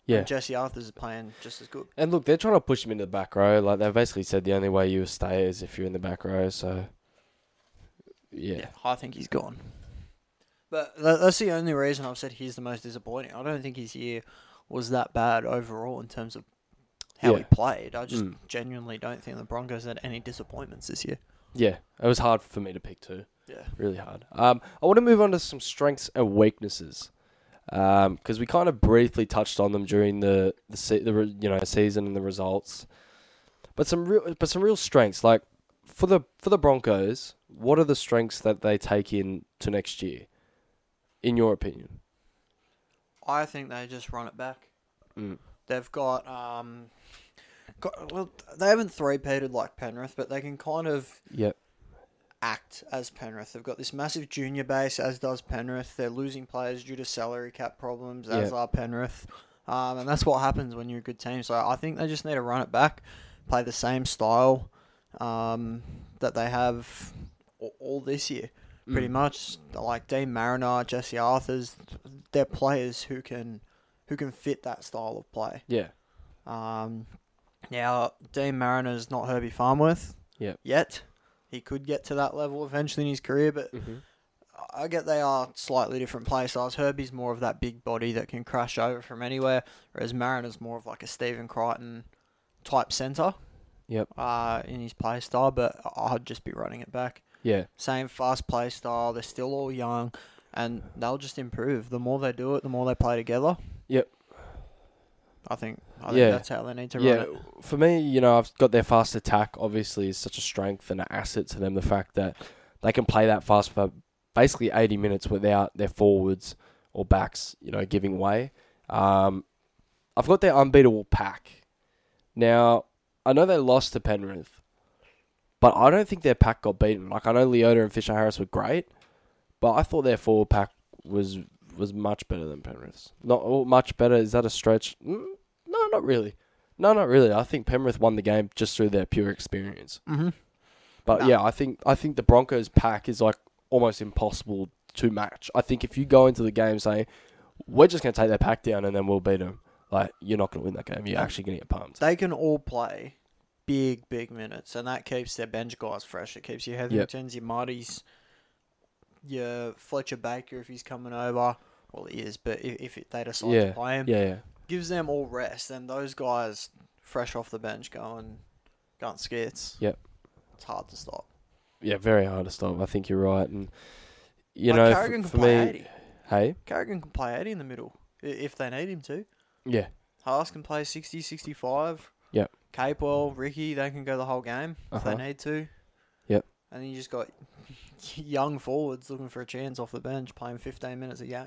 yeah. And Jesse Arthars playing just as good. And look, they're trying to push him into the back row. Like they've basically said, the only way you stay is if you're in the back row. So, yeah, I think he's gone. But tha- that's the only reason I've said he's the most disappointing. I don't think his year was that bad overall in terms of how he played. I just Mm. genuinely don't think the Broncos had any disappointments this year. yeah. It was hard for me to pick two. Yeah. really hard. Um, I want to move on to some strengths and weaknesses, because we kind of briefly touched on them during the the, se- the re- you know season and the results, but some real but some real strengths like for the for the Broncos. What are the strengths that they take in to next year, in your opinion? I think they just run it back. Mm. They've got um, got well, they haven't three-peated like Penrith, but they can kind of Yep. act as Penrith. They've got this massive junior base, as does Penrith. They're losing players due to salary cap problems, as Yeah. are Penrith. Um, and that's what happens when you're a good team. So I think they just need to run it back, play the same style um, that they have all, all this year. Pretty Mm. much, like Deine Mariner, Jesse Arthars, they're players who can who can fit that style of play. Yeah. Um, now, Deine Mariner's not Herbie Farnworth Yep. yet. He could get to that level eventually in his career, but Mm-hmm. I get they are slightly different play styles. Herbie's more of that big body that can crash over from anywhere, whereas Mariner's more of like a Stephen Crichton type centre Yep. uh, in his play style, but I'd just be running it back. Yeah. Same fast play style. They're still all young, and they'll just improve. The more they do it, the more they play together. Yep. I think. I think Yeah. that's how they need to yeah, run it. for me, you know, I've got their fast attack. Obviously, is such a strength and an asset to them. The fact that they can play that fast for basically eighty minutes without their forwards or backs, you know, giving way. Um, I've got their unbeatable pack. Now, I know they lost to Penrith, but I don't think their pack got beaten. Like I know Leota and Fisher Harris were great, but I thought their forward pack was was much better than Penrith's. Not oh, much better. Is that a stretch? Mm, no, not really. No, not really. I think Penrith won the game just through their pure experience. Mm-hmm. But No. yeah, I think I think the Broncos pack is like almost impossible to match. I think if you go into the game saying we're just going to take their pack down and then we'll beat them. Like, you're not going to win that game. You're actually going to get pumped. They can all play big, big minutes, and that keeps their bench guys fresh. It keeps your Hetheringtons, your Muddies, your Fletcher Baker if he's coming over. Well, he is, but if, if it, they decide Yeah, to play him, Yeah, yeah. gives them all rest, and those guys fresh off the bench going, going skits. Yep. It's hard to stop. Yeah, very hard to stop. I think you're right. And, you Like, know, Carrigan for, can for play me, 80. hey, Carrigan can play 80 in the middle if they need him to. Yeah, Haas can play 60, 65. Yep. Capewell, Riki, they can go the whole game if Uh-huh. they need to. Yep. And then you just got young forwards looking for a chance off the bench playing 15 minutes a game.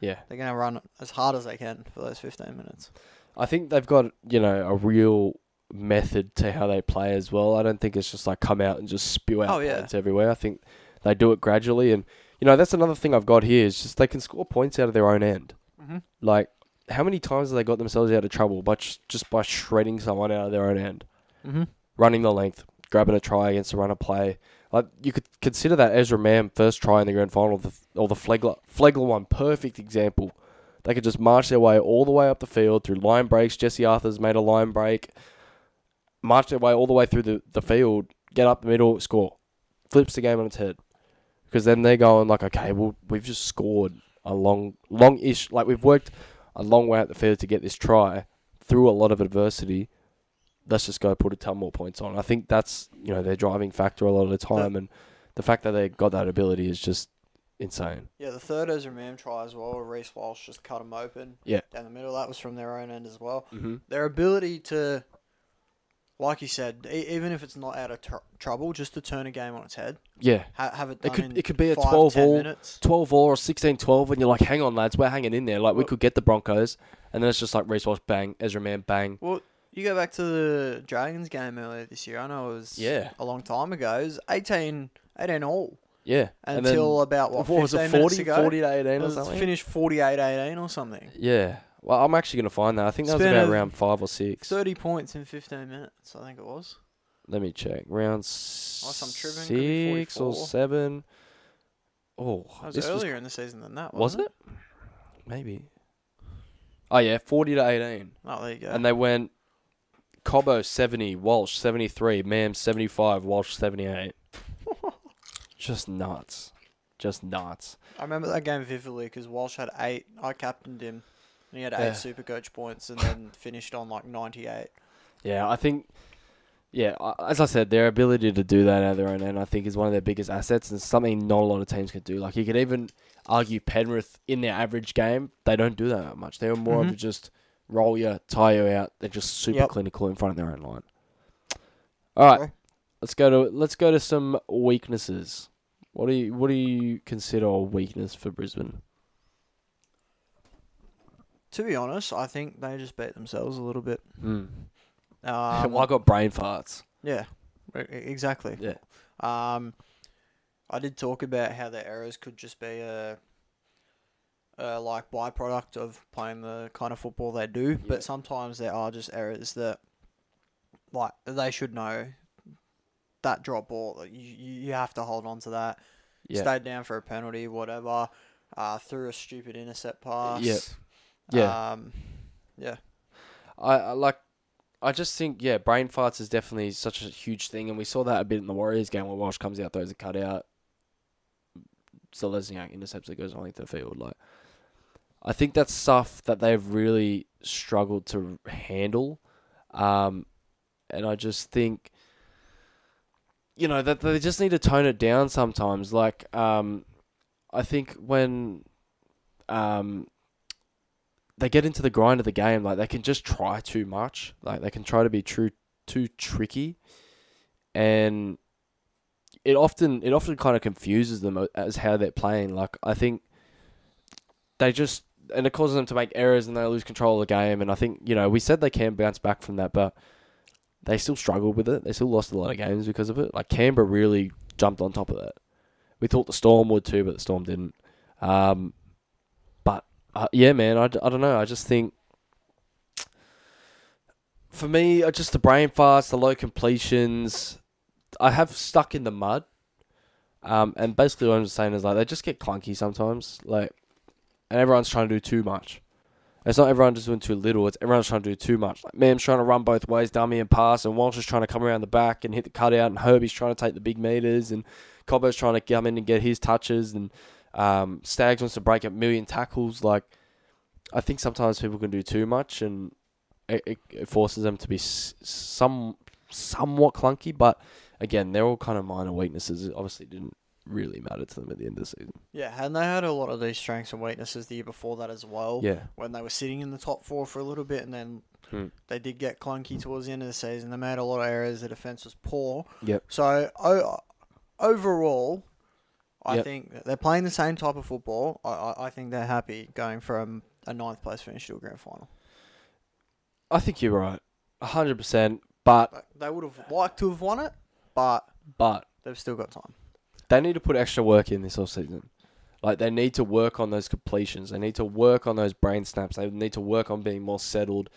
yeah. They're going to run as hard as they can for those 15 minutes. I think they've got you know a real method to how they play as well. I don't think it's just like come out and just spew out Oh, yeah. points everywhere. I think they do it gradually, and you know that's another thing I've got here is just they can score points out of their own end. Mm-hmm. Like how many times have they got themselves out of trouble by sh- just by shredding someone out of their own end, Mm-hmm. running the length, grabbing a try against a run of play. Like you could consider that Ezra Mam first try in the grand final, the, or the Flegler Flegler one, perfect example. They could just march their way all the way up the field through line breaks. Jesse Arthur's made a line break, march their way all the way through the, the field, get up the middle, score, flips the game on its head. Because then they're going like, okay, well we've just scored a long, long-ish, like we've worked a long way out the field to get this try through a lot of adversity. Let's just go put a ton more points on. I think that's you know their driving factor a lot of the time, and the fact that they got that ability is just insane. Yeah, the third Ezra Mam try as well. Reece Walsh just cut them open. Yeah. Down the middle. That was from their own end as well. Mm-hmm. Their ability to, like you said, e- even if it's not out of tr- trouble, just to turn a game on its head, Yeah, ha- have it It could- it could be a 12 all. minutes. 12 all or 16 12 and you're like hang on lads we're hanging in there like we Well- could get the broncos and then it's just like Reece Walsh bang Ezra Mam bang Well, you go back to the Dragons game earlier this year. I know it was Yeah. a long time ago. It was 18, 18 all yeah and then- until about what, what was 15 it minutes 40 ago? 40 to 18 It or was something finished 48 18 or something. yeah well I'm actually going to find that. I think that was about round 5 or 6 30 points in 15 minutes, I think it was. let me check. Round Unless I'm tripping, could be 6 or 44. 7 oh That was this earlier in the season than that, was, was wasn't it? Maybe. Oh yeah 40 to 18 Oh, there you go. and they went Cobbo 70 Walsh 73 Mam 75 Walsh 78 just nuts. Just nuts. I remember that game vividly because Walsh had eight. I captained him, and he had eight Yeah. super coach points, and then finished on like 98. Yeah, I think, yeah, as I said, their ability to do that at their own end, I think, is one of their biggest assets and something not a lot of teams can do. Like, you could even argue Penrith in their average game, they don't do that much. They're more Mhm. of just roll you, tie you out. They're just super Yep. clinical in front of their own line. All right, Sorry. let's go to let's go to some weaknesses. What do you what do you consider a weakness for Brisbane? To be honest, I think they just beat themselves a little bit. Hmm. Um, well, I got brain farts. yeah, exactly. Yeah. Um, I did talk about how the errors could just be a, a like byproduct of playing the kind of football they do, Yeah. but sometimes there are just errors that, like, they should know. That drop ball, like, you you have to hold on to that. Yeah. Stayed down for a penalty, whatever. Uh, threw a stupid intercept pass. Yeah. Yeah. Um, yeah. I, I like. I just think yeah, brain farts is definitely such a huge thing, and we saw that a bit in the Warriors game where Walsh comes out, throws a cutout. Zelezniak intercepts it, goes on length of the field. Like, I think that's stuff that they've really struggled to handle, um, and I just think, you know, that they just need to tone it down sometimes. Like, um, I think when, um, they get into the grind of the game, like they can just try too much. Like they can try to be true too tricky, and it often it often kind of confuses them as how they're playing. Like I think they just and it causes them to make errors and they lose control of the game. And I think you know we said they can bounce back from that, but they still struggled with it. They still lost a lot of games because of it. Like Canberra really jumped on top of that. We thought the Storm would too, but the Storm didn't. Um, uh, yeah, man, I, I don't know. I just think for me, uh, just the brain farts, the low completions. I have stuck in the mud. Um, and basically what I'm saying is like they just get clunky sometimes. Like and everyone's trying to do too much. It's not everyone just doing too little. It's everyone's trying to do too much. Like Mam's trying to run both ways, dummy and pass, and Walsh is trying to come around the back and hit the cutout, and Herbie's trying to take the big meters, and Cobbo's trying to come in and get his touches, and um, Staggs wants to break a million tackles. Like, I think sometimes people can do too much, and it, it, it forces them to be s- some somewhat clunky. But again, they're all kind of minor weaknesses. It obviously didn't really matter to them at the end of the season. Yeah, and they had a lot of these strengths and weaknesses the year before that as well. Yeah, When they were sitting in the top four for a little bit, and then Hmm. they did get clunky towards the end of the season. They made a lot of errors. The defense was poor. Yep. So overall, I Yep. think they're playing the same type of football. I, I, I think they're happy going from a ninth place finish to a grand final. I think you're right, hundred percent. But they would have liked to have won it, but but they've still got time. they need to put extra work in this off season. Like they need to work on those completions. They need to work on those brain snaps. They need to work on being more settled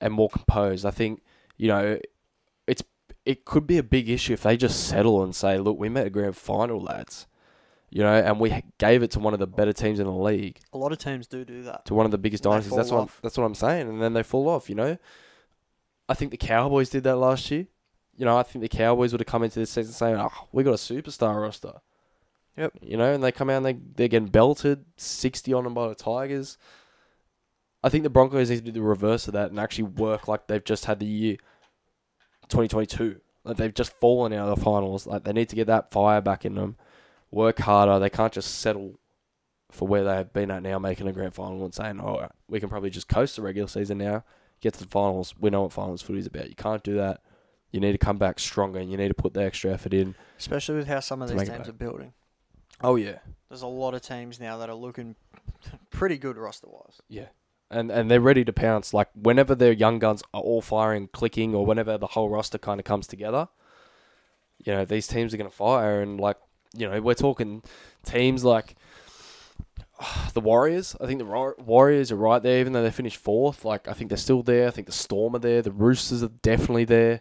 and more composed. I think you know it's it could be a big issue if they just settle and say, "Look, we made a grand final, lads." You know, and we gave it to one of the better teams in the league, A lot of teams do do that. to one of the biggest dynasties. That's what I'm, that's what I'm saying, and then they fall off. You know, I think the Cowboys did that last year. You know, I think the Cowboys would have come into this season saying, "Oh, we got a superstar roster." Yep. You know, and they come out and they they're getting belted, sixty on them by the Tigers. I think the Broncos need to do the reverse of that and actually work like they've just had the year 2022. Like they've just fallen out of the finals. Like they need to get that fire back in them. Work harder. They can't just settle for where they have been at now, making a grand final and saying, "Oh, we can probably just coast the regular season now, get to the finals. We know what finals footy is about." You can't do that. You need to come back stronger, and you need to put the extra effort in. Especially with how some of these teams are building. Oh yeah, There's a lot of teams now that are looking pretty good roster wise. Yeah. And and they're ready to pounce. Like whenever their young guns are all firing, clicking, or whenever the whole roster kind of comes together, you know, these teams are gonna fire and like you know, we're talking teams like the Warriors. I think the Wa- Warriors are right there, even though they finished fourth. Like I think they're still there. I think the Storm are there. The Roosters are definitely there.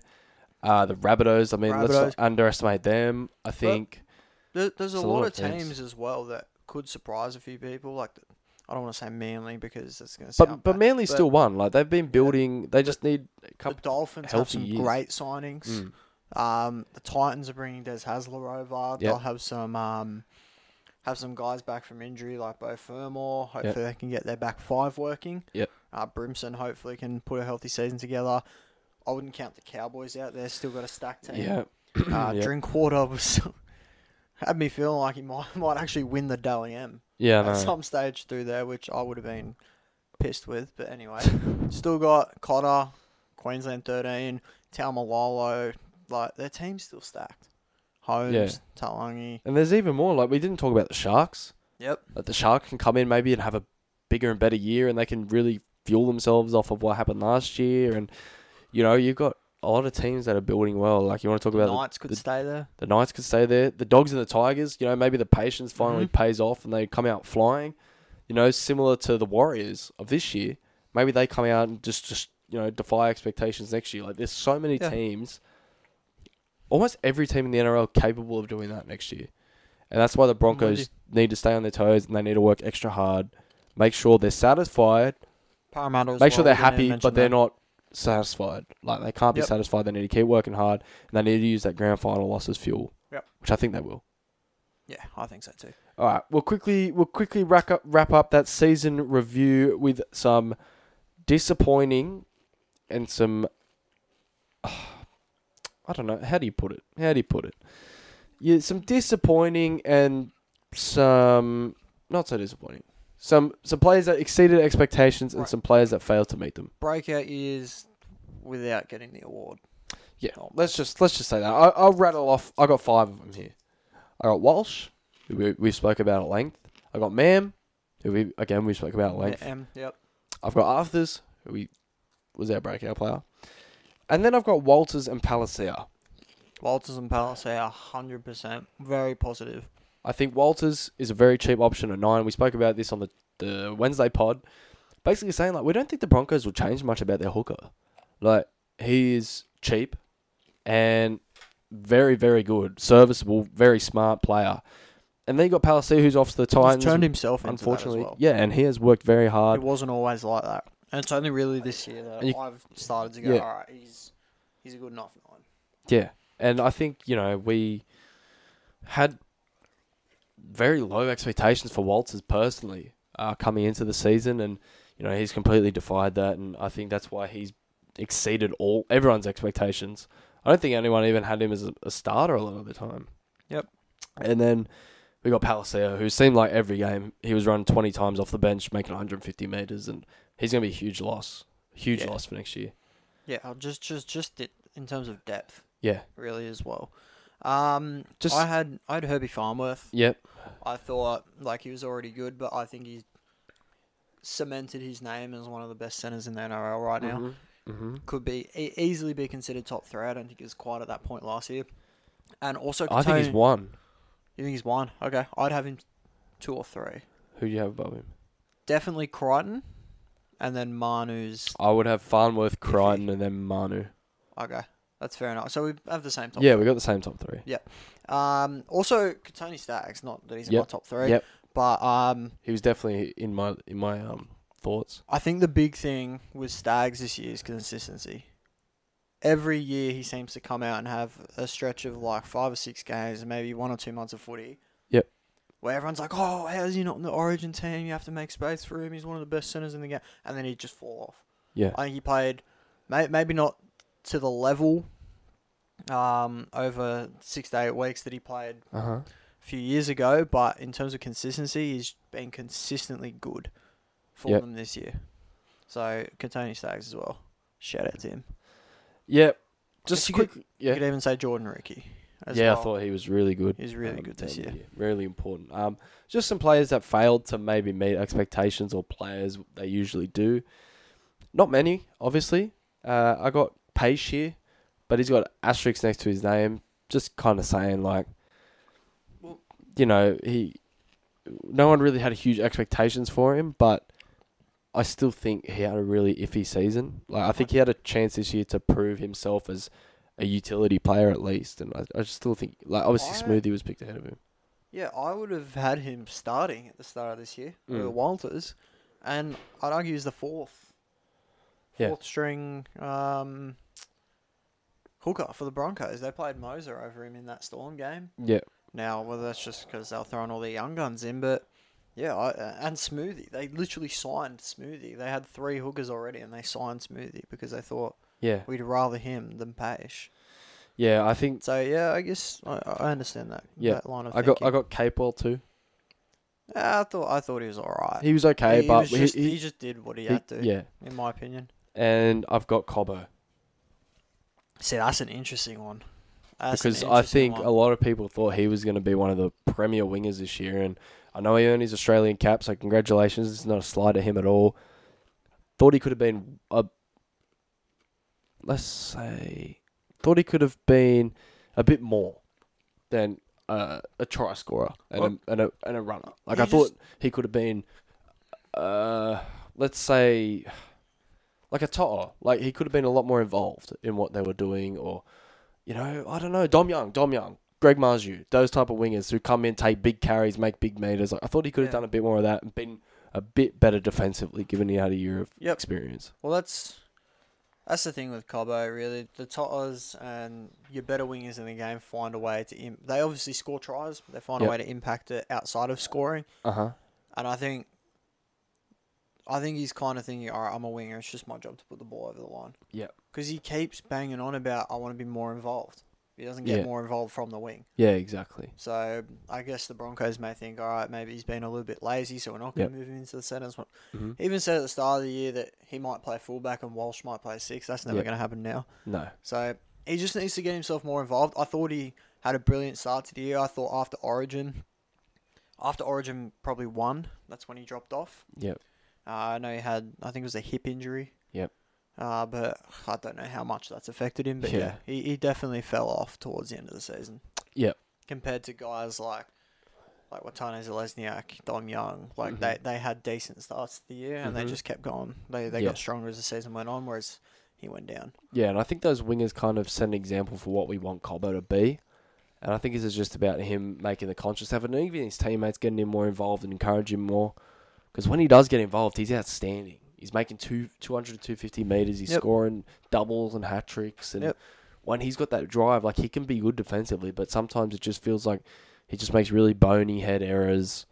Uh, the Rabbitohs. I mean, let's Rabbitohs. not underestimate them. I think. There, there's a lot, of of teams. as well that could surprise a few people. Like, the, I don't want to say Manly because that's going to But sound but bad. Manly but still won. Like they've been building. They just need a the couple. Dolphins have healthy some years. great signings. Mm. Um, the Titans are bringing Des Hasler over. They'll have some um, have some guys back from injury like Beau Fermor. Hopefully they can get their back five working. Yep. Uh, Brimson hopefully can put a healthy season together. I wouldn't count the Cowboys out. They've still got a stacked team. Yeah. Uh, Yeah. Drinkwater was had me feeling like he might might actually win the Dally M Yeah, at no. some stage through there, which I would have been pissed with. But anyway, still got Cotter, Queensland 13, Taumalolo. Like their team's still stacked. Holmes, Yeah. Talangi. And there's even more. Like we didn't talk about the Sharks. Yep. Like the Sharks can come in maybe and have a bigger and better year, and they can really fuel themselves off of what happened last year. And you know, you've got a lot of teams that are building well. Like you want to talk about The Knights could the, stay there. the, Knights could stay there. The Dogs and the Tigers. You know, maybe the patience finally Mhm. pays off and they come out flying. You know, similar to the Warriors of this year. Maybe they come out and just just you know defy expectations next year. Like there's so many Yeah. teams. Almost every team in the NRL capable of doing that next year. And that's why the Broncos need to stay on their toes and they need to work extra hard. Make sure they're satisfied. Parramatta. Make sure well, they're happy, but they're that. not satisfied. Like they can't be Yep. satisfied. They need to keep working hard and they need to use that grand final loss as fuel. Yep. Which I think they will. Yeah, I think so too. All right, we'll quickly we'll quickly wrap up wrap up that season review with some disappointing and some I don't know how do you put it? How do you put it? Yeah, some disappointing and some not so disappointing. Some some players that exceeded expectations and Right. some players that failed to meet them. Breakout years without getting the award. Yeah, let's just let's just say that. I, I'll rattle off. I got five of them here. I got Walsh, who we, we spoke about at length. I got Mam, who we again we spoke about at length. Yeah, um, yep. I've got Arthars, who we was our breakout player, and then I've got Walters and Palasia. Walters and hundred percent very positive. I think Walters is a very cheap option at nine. We spoke about this on the, the Wednesday pod. Basically saying like we don't think the Broncos will change much about their hooker. Like he is cheap and very, very good, serviceable, very smart player. and then you got Palasia, who's off to the He's Titans. turned himself into unfortunately, well. yeah, and he has worked very hard. It wasn't always like that, and it's only really this year that you- I've started to go. Yeah. All right, he's he's a good enough nine. Yeah, and I think you know we had very low expectations for Walters personally uh, coming into the season, and you know he's completely defied that, and I think that's why he's exceeded all everyone's expectations. I don't think anyone even had him as a, a starter a lot of the time. Yep. And then we got Palasia, who seemed like every game he was run twenty times off the bench, making 150 meters, and he's gonna be a huge loss, huge Yeah. loss for next year. Yeah, I'll just just just it, in terms of depth, Yeah. really as well. Um, Just- I had I had Herbie Farnworth. Yep. I thought like he was already good, but I think he's cemented his name as one of the best centers in the NRL right now. Mm-hmm. Could be e- easily be considered top three. I don't think he was quite at that point last year. And also, I think he's one. You think he's one? Okay, I'd have him two or three. Who do you have above him? Definitely Crichton, and then Manu's. I would have Farnworth, Crichton, and then Manu. Okay, that's fair enough. So we have the same top. Yeah, we got the same top three. Um, also Tony Staggs, not that he's in my top three. Yep. But um, He was definitely in my in my um thoughts. I think the big thing with Staggs this year is consistency. Every year he seems to come out and have a stretch of like five or six games, and maybe one or two months of footy. Yep. Where everyone's like, "Oh, how's he not in the Origin team? You have to make space for him. He's one of the best centers in the game," and then he just fall off. Yeah. I think he played, may, maybe not to the level, um, over six to eight weeks that he played Uh huh. a few years ago, but in terms of consistency, he's been consistently good for Yep. them this year. So Kotoni Staggs as well. Shout out to him. Yeah. Just you quick. You Yeah. could even say Jordan Riki. As Yeah, well. I thought he was really good. He's really um, good this down year. Really important. Um, just some players that failed to maybe meet expectations or players they usually do. Not many, obviously. Uh, I got Paish here, but he's got asterisks next to his name, just kind of saying like, Well- you know, he. No one really had huge expectations for him, but I still think he had a really iffy season. Like I think he had a chance this year to prove himself as a utility player at least, and I, I just still think like obviously I- Smoothy was picked ahead of him. Yeah, I would have had him starting at the start of this year with Mm. Walters, and I'd argue he's the fourth, Yeah. fourth string um, hooker for the Broncos. They played Mozer over him in that Storm game. Yeah, Now, whether that's just because they're throwing all their young guns in, but yeah, I, uh, and Smoothy, they literally signed Smoothy. They had three hookers already, and they signed Smoothy because they thought yeah, we'd rather him than Paish. yeah. I think So yeah, I guess I, I understand that. Yeah, that line of I got. I got Capewell too. Yeah, I thought I thought he was alright. He was okay, he, but he, just, he- he just did what he, had to. yeah. in my opinion. And I've got Cobbo See, that's an interesting one. That's because I think one. a lot of people thought he was going to be one of the premier wingers this year, and I know he earned his Australian cap, so congratulations. It's not a slight at him at all. Thought he could have been a, let's say, thought he could have been a bit more than uh, a try scorer and, a, and a and a runner. Like I thought just- he could have been, uh, let's say, like a Toto. Like he could have been a lot more involved in what they were doing, or you know, I don't know, Dom Young, Dom Young, Greg Marzhew, those type of wingers who come in, take big carries, make big meters. Like I thought he could have Yeah. done a bit more of that and been a bit better defensively, given he had a year of Yep. experience. Well, that's that's the thing with Cobbo. Really, the Totters and your better wingers in the game find a way to. Im- they obviously score tries. But they find Yep. a way to impact it outside of scoring. Uh huh. And I think, I think he's kind of thinking, all right, I'm a winger. It's just my job to put the ball over the line. Yep. Because he keeps banging on about I want to be more involved. He doesn't get Yeah. more involved from the wing. Yeah, exactly. So I guess the Broncos may think, all right, maybe he's been a little bit lazy, so we're not going Yep. to move him into the centres. hmm He even said at the start of the year that he might play fullback and Walsh might play six. That's never Yep. going to happen now. No. So he just needs to get himself more involved. I thought he had a brilliant start to the year. I thought after Origin, after Origin probably won. That's when he dropped off. Yep. Uh, I know he had, I think it was a hip injury. Yep. Uh, but I don't know how much that's affected him. But yeah, Yeah. he, he definitely fell off towards the end of the season. Yep. Compared to guys like like Watene Zelezniak, Dom Young, like Mhm. they, they had decent starts to the year and they Mhm. just kept going. They they Yeah. got stronger as the season went on, whereas he went down. Yeah, and I think those wingers kind of set an example for what we want Cobbo to be. And I think this is just about him making the conscious effort, and even his teammates getting him more involved and encouraging him more. Because when he does get involved, he's outstanding. He's making two 200 to 250 meters. He's Yep. scoring doubles and hat tricks, and Yep. when he's got that drive, like he can be good defensively, but sometimes it just feels like he just makes really bony head errors,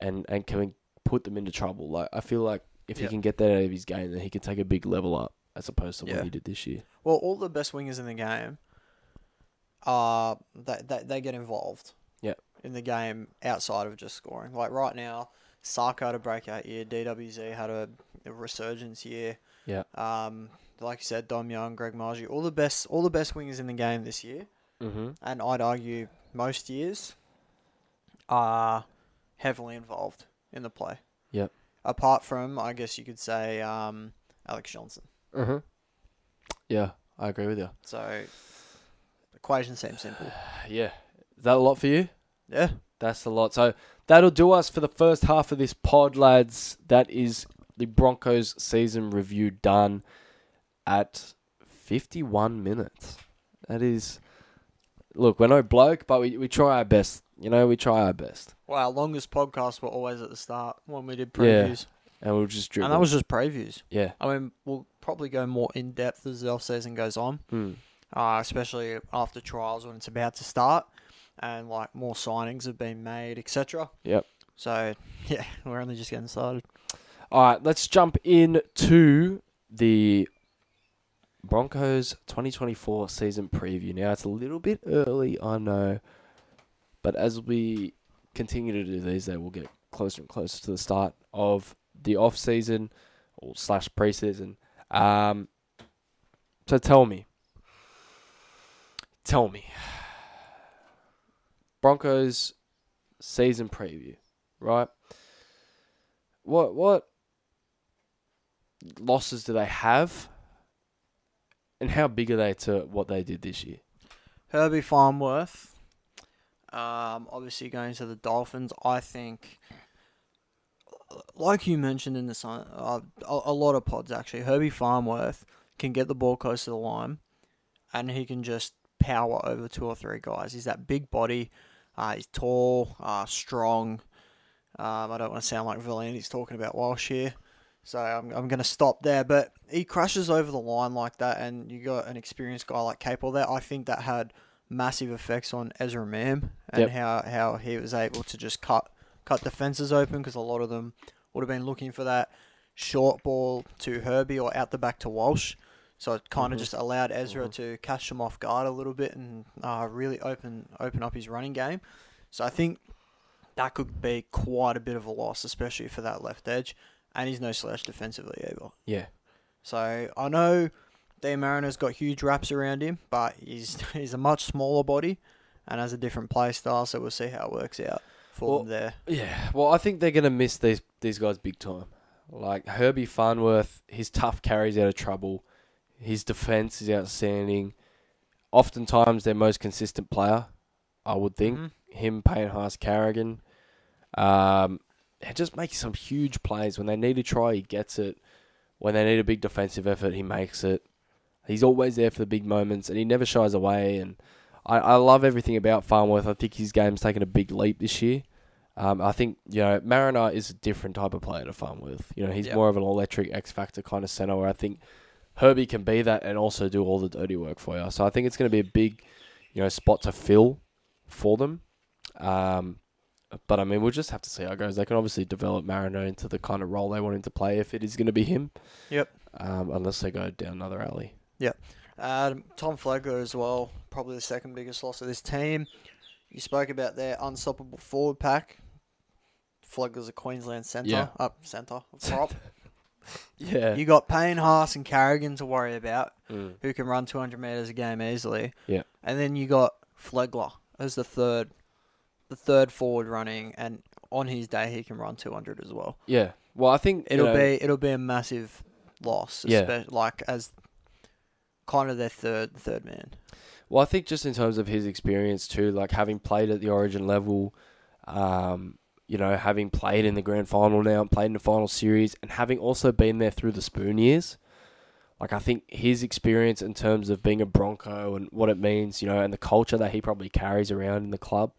and and can put them into trouble. Like I feel like if he can get that out of his game, then he can take a big level up as opposed to Yeah. what he did this year. Well, all the best wingers in the game, uh, they, they, they get involved. Yeah. In the game outside of just scoring. Like right now, Saka had a breakout year. DWZ had a, a resurgence year. Yeah. Um, like you said, Dom Young, Greg Marzhew, all the best, all the best wingers in the game this year, Mm-hmm. and I'd argue most years, are heavily involved in the play. Yep. Apart from, I guess you could say, um, Alex Johnston. Mm-hmm. Yeah, I agree with you. So, equation seems simple. Yeah, is that a lot for you? Yeah. That's a lot. So that'll do us for the first half of this pod, lads. That is the Broncos season review done at 51 minutes. That is. Look, we're no bloke, but we, we try our best. You know, we try our best. Well, our longest podcasts were always at the start when we did Yeah. previews. And we'll just dribble. And that was just previews. Yeah. I mean, we'll probably go more in depth as the off season goes on, Hmm. uh, especially after trials when it's about to start and like more signings have been made, etc. Yep. So, yeah, we're only just getting started. All right, let's jump in to the Broncos 2024 season preview. Now, it's a little bit early, I know, but as we continue to do these, they will get closer and closer to the start of the off season or slash preseason. Um, so tell me, tell me, Broncos season preview, right? What what losses do they have? And how big are they to what they did this year? Herbie Farnworth, um, obviously going to the Dolphins. I think, like you mentioned in the sun, uh, a, a lot of pods actually, Herbie Farnworth can get the ball close to the line, and he can just power over two or three guys. He's that big body. Uh, he's tall, uh, strong. Um, I don't want to sound like Villain. He's talking about Walsh here. So I'm, I'm going to stop there. But he crashes over the line like that, and you got an experienced guy like Capel there. I think that had massive effects on Ezra Mam and Yep. how, how he was able to just cut cut defenses open because a lot of them would have been looking for that short ball to Herbie or out the back to Walsh. So it kind of Mhm. just allowed Ezra Mhm. to catch him off guard a little bit and uh, really open open up his running game. So I think that could be quite a bit of a loss, especially for that left edge. And he's no slouch defensively either. Yeah. So I know Deine Mariner's got huge wraps around him, but he's he's a much smaller body and has a different play style. So we'll see how it works out for Well, them there. Yeah. Well, I think they're gonna miss these these guys big time. Like Herbie Farnworth, his tough carries out of trouble. His defense is outstanding. Oftentimes, their most consistent player, I would think. Mhm. Him, Payne Haas, Carrigan. Um, he just makes some huge plays. When they need to try, he gets it. When they need a big defensive effort, he makes it. He's always there for the big moments, and he never shies away. And I, I love everything about Farnworth. I think his game's taken a big leap this year. Um, I think you know Mariner is a different type of player to Farnworth. You know, he's Yep. more of an electric X factor kind of center. Where I think Herbie can be that and also do all the dirty work for you. So I think it's going to be a big, you know, spot to fill for them. Um, but I mean, we'll just have to see how it goes. They can obviously develop Mariner into the kind of role they want him to play if it is going to be him. Yep. Um, unless they go down another alley. Uh, Tom Flegler as well, probably the second biggest loss of this team. You spoke about their unstoppable forward pack. Flegler's a Queensland centre. Yeah. Up centre. Prop. Yeah. you got Payne, Haas, and Carrigan to worry about, Mm. who can run 200 metres a game easily. Yeah. And then you got Flegler as the third, the third forward running, and on his day he can run 200 as well. Yeah. Well, I think It'll know, be it'll be a massive loss, Yeah. like as kind of their third third man. Well, I think just in terms of his experience too, like having played at the Origin level, um, you know, having played in the grand final now, played in the final series, and having also been there through the spoon years, Like I think his experience in terms of being a Bronco and what it means, you know, and the culture that he probably carries around in the club,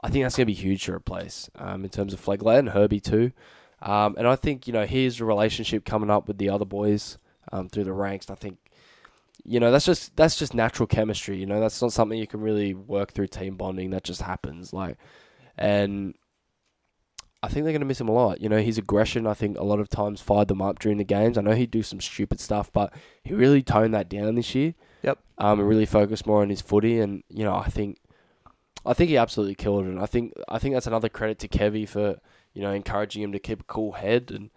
I think that's going to be huge to replace um, in terms of Flegler and Herbie too. Um, and I think you know his relationship coming up with the other boys um, through the ranks. I think you know that's just that's just natural chemistry. You know that's not something you can really work through team bonding. That just happens. Like, and I think they're going to miss him a lot. You know, his aggression, I think, a lot of times fired them up during the games. I know he'd do some stupid stuff, but he really toned that down this year. Yep. Um, and really focused more on his footy, and you know, I think, I think he absolutely killed it. And I think, I think that's another credit to Kevy for you know encouraging him to keep a cool head. And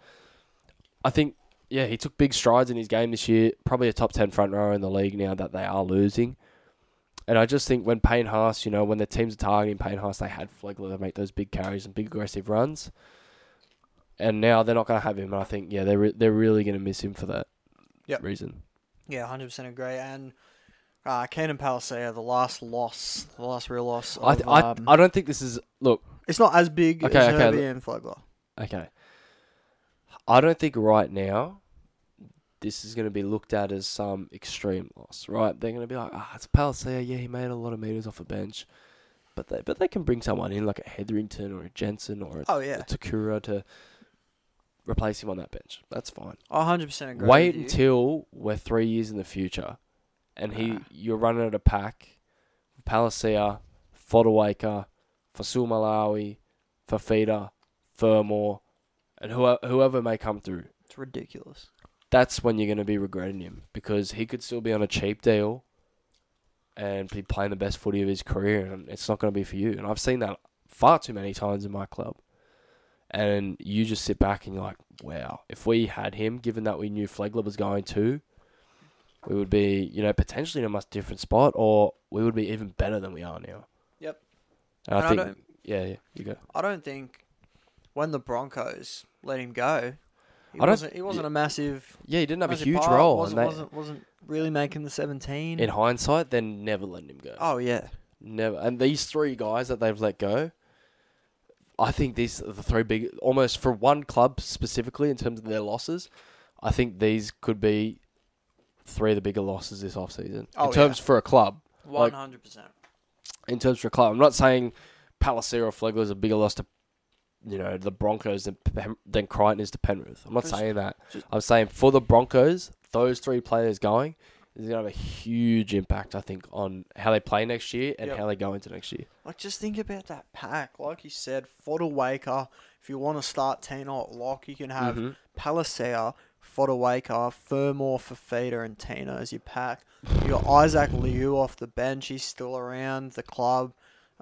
I think, yeah, he took big strides in his game this year. Probably a top ten front rower in the league now that they are losing. And I just think when Payne Haas, you know, when the teams are targeting Payne Haas, they had Flegler to make those big carries and big aggressive runs. And now they're not going to have him. And I think, yeah, they're re- they're really going to miss him for that Yep. reason. Yeah, hundred percent agree. And uh, Keenan Palasia, the last loss, the last real loss. Of, I, th- I, um, I don't think this is look it's not as big Okay, as okay, Herbie look- and Flegler. okay. I don't think right now this is going to be looked at as some extreme loss, right? They're going to be like, ah, it's Palasia. Yeah, he made a lot of meters off the bench, but they but they can bring someone in like a Hetherington or a Jensen or a, Oh a yeah, Takura to replace him on that bench. That's fine. I hundred percent agree. Wait until we're three years in the future, and he you're running at a pack, Palasia, Fotuaika, Fasul Malawi, Fifita, Fermor, and whoever, whoever may come through. it's ridiculous. That's when you're going to be regretting him because he could still be on a cheap deal and be playing the best footy of his career, and it's not going to be for you. And I've seen that far too many times in my club. And you just sit back and you're like, wow, if we had him, given that we knew Flegler was going to, we would be, you know, potentially in a much different spot, or we would be even better than we are now. Yep. And I And I think, don't- yeah, yeah, you go. I don't think when the Broncos let him go, he I don't- wasn't. He wasn't a massive. Yeah, he didn't have a massive huge part, role. Wasn't, and they, wasn't wasn't really making the seventeen. in hindsight, they're never letting him go. oh yeah, Never. And these three guys that they've let go, I think these are the three big, almost for one club specifically in terms of their losses. I think these could be three of the bigger losses this offseason. Oh, in terms for a club. one hundred percent. In terms for a club. I'm not saying Palasia or Flegler is a bigger loss to, you know, the Broncos than, Pen- than Crichton is to Penrith. I'm not Just- saying that. just- I'm saying for the Broncos, those three players going is going to have a huge impact, I think, on how they play next year and Yep. how they go into next year. Like just think about that pack. Like you said, Fotuaika. If you want to start Tina at lock, you can have Mhm. Palasia, Fodder Waker, Fermor, Fifita, and Tina as your pack. You got Isaac Liu off the bench. He's still around the club.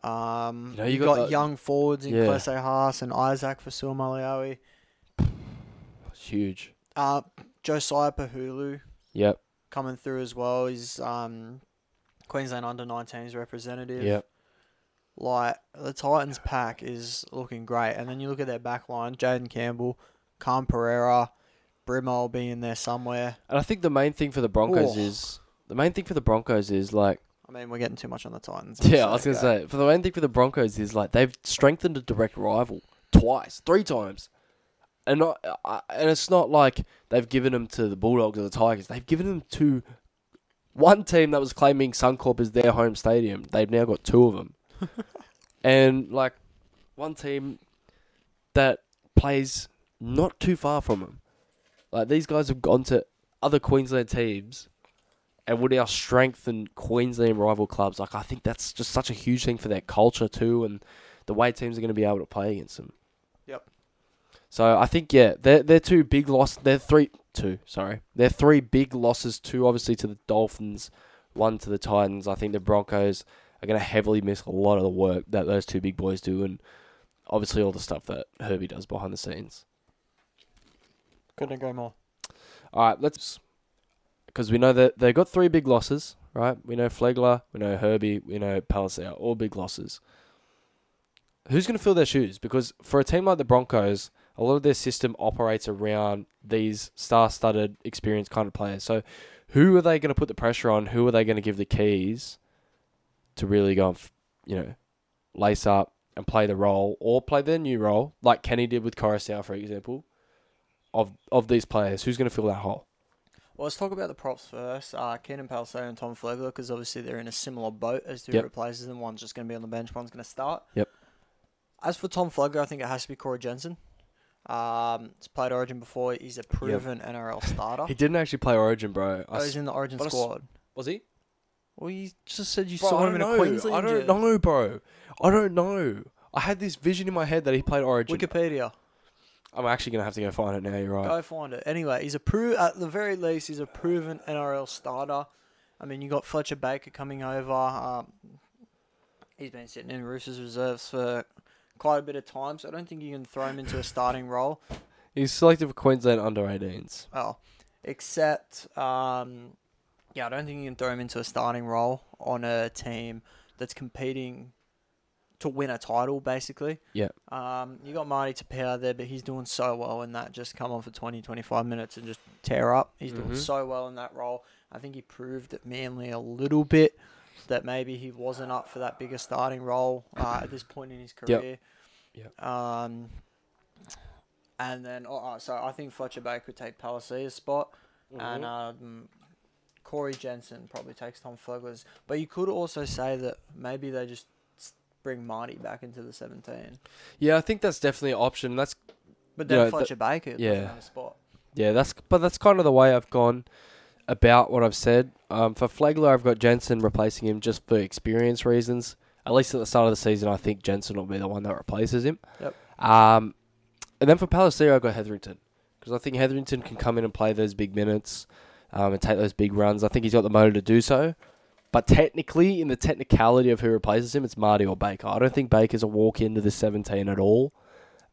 Um, You know, you, you got, got the- young forwards in Yeah. Klese Haas and Isaac for Suamaliawi. Huge. Uh, Josiah Pahulu Yep. coming through as well. He's um, Queensland under 19s representative. Yep. Like the Titans pack is looking great, and then you look at their back line: Jayden Campbell, Cam Pereira, Brimo will be in there somewhere. And I think the main thing for the Broncos Oh. is the main thing for the Broncos is like I mean, we're getting too much on the Titans. yeah, I was gonna say for the main thing for the Broncos is like they've strengthened a direct rival twice, three times, and not uh, and it's not like they've given them to the Bulldogs or the Tigers. They've given them to one team that was claiming Suncorp as their home stadium. They've now got two of them, and like one team that plays not too far from them. Like these guys have gone to other Queensland teams and would now strengthen Queensland rival clubs. Like I think that's just such a huge thing for their culture too, and the way teams are going to be able to play against them. Yep. So I think yeah, they're they're two big loss. They're three two. Sorry, they're three big losses. Two obviously to the Dolphins, one to the Titans. I think the Broncos are going to heavily miss a lot of the work that those two big boys do, and obviously all the stuff that Herbie does behind the scenes. Couldn't agree more. All right, let's because we know that they got three big losses, right? We know Flegler, we know Herbie, we know Palasia, all big losses. Who's going to fill their shoes? Because for a team like the Broncos, a lot of their system operates around these star-studded, experienced kind of players. So, who are they going to put the pressure on? Who are they going to give the keys to really go and, you know, lace up and play the role or play their new role, like Kenny did with Coruscant, for example? Of of these players, who's going to fill that hole? Well, let's talk about the props first. Uh, Keenan Palasia and Tom Flegler, because obviously they're in a similar boat as to who Yep. replaces them. One's just going to be on the bench, one's going to start. Yep. As for Tom Flegler, I think it has to be Corey Jensen. Um, he's played Origin before. He's a proven NRL starter. He didn't actually play Origin, bro. I oh, he's in the Origin but I s- squad. was he? Well, you just said you Bro, saw him in don't a know. Queensland I don't know, bro. I don't know. I had this vision in my head that he played Origin. Wikipedia. I'm actually gonna have to go find it now. You're right. Go find it. Anyway, he's a pro. At the very least, he's a proven NRL starter. I mean, you got Fletcher Baker coming over. Um, he's been sitting in Roosters reserves for quite a bit of time, so I don't think you can throw him into a starting role. He's selected for Queensland under 18s. Oh, except, um, yeah, I don't think you can throw him into a starting role on a team that's competing to win a title, basically. Yeah. Um, you got Marty Taupau there, but he's doing so well in that. Just come on for 20, 25 minutes and just tear up. He's doing Mhm. so well in that role. I think he proved at Manly a little bit that maybe he wasn't up for that bigger starting role uh, at this point in his career. Yep. Um, and then, oh, so I think Fletcher Baker could take Palasia's spot, and um, Corey Jensen probably takes Tom Flegler's. But you could also say that maybe they just bring Marty back into the 17. yeah, I think that's definitely an option. That's But then that- Fletcher Baker yeah. spot. yeah, that's but that's kind of the way I've gone about what I've said. Um, for Flegler, I've got Jensen replacing him just for experience reasons. At least at the start of the season, I think Jensen will be the one that replaces him. Yep. Um, and then for Palestino, I've got Hetherington because I think Hetherington can come in and play those big minutes um, and take those big runs. I think he's got the motor to do so. But technically, in the technicality of who replaces him, it's Marty or Baker. I don't think Baker's a walk into the 17 at all.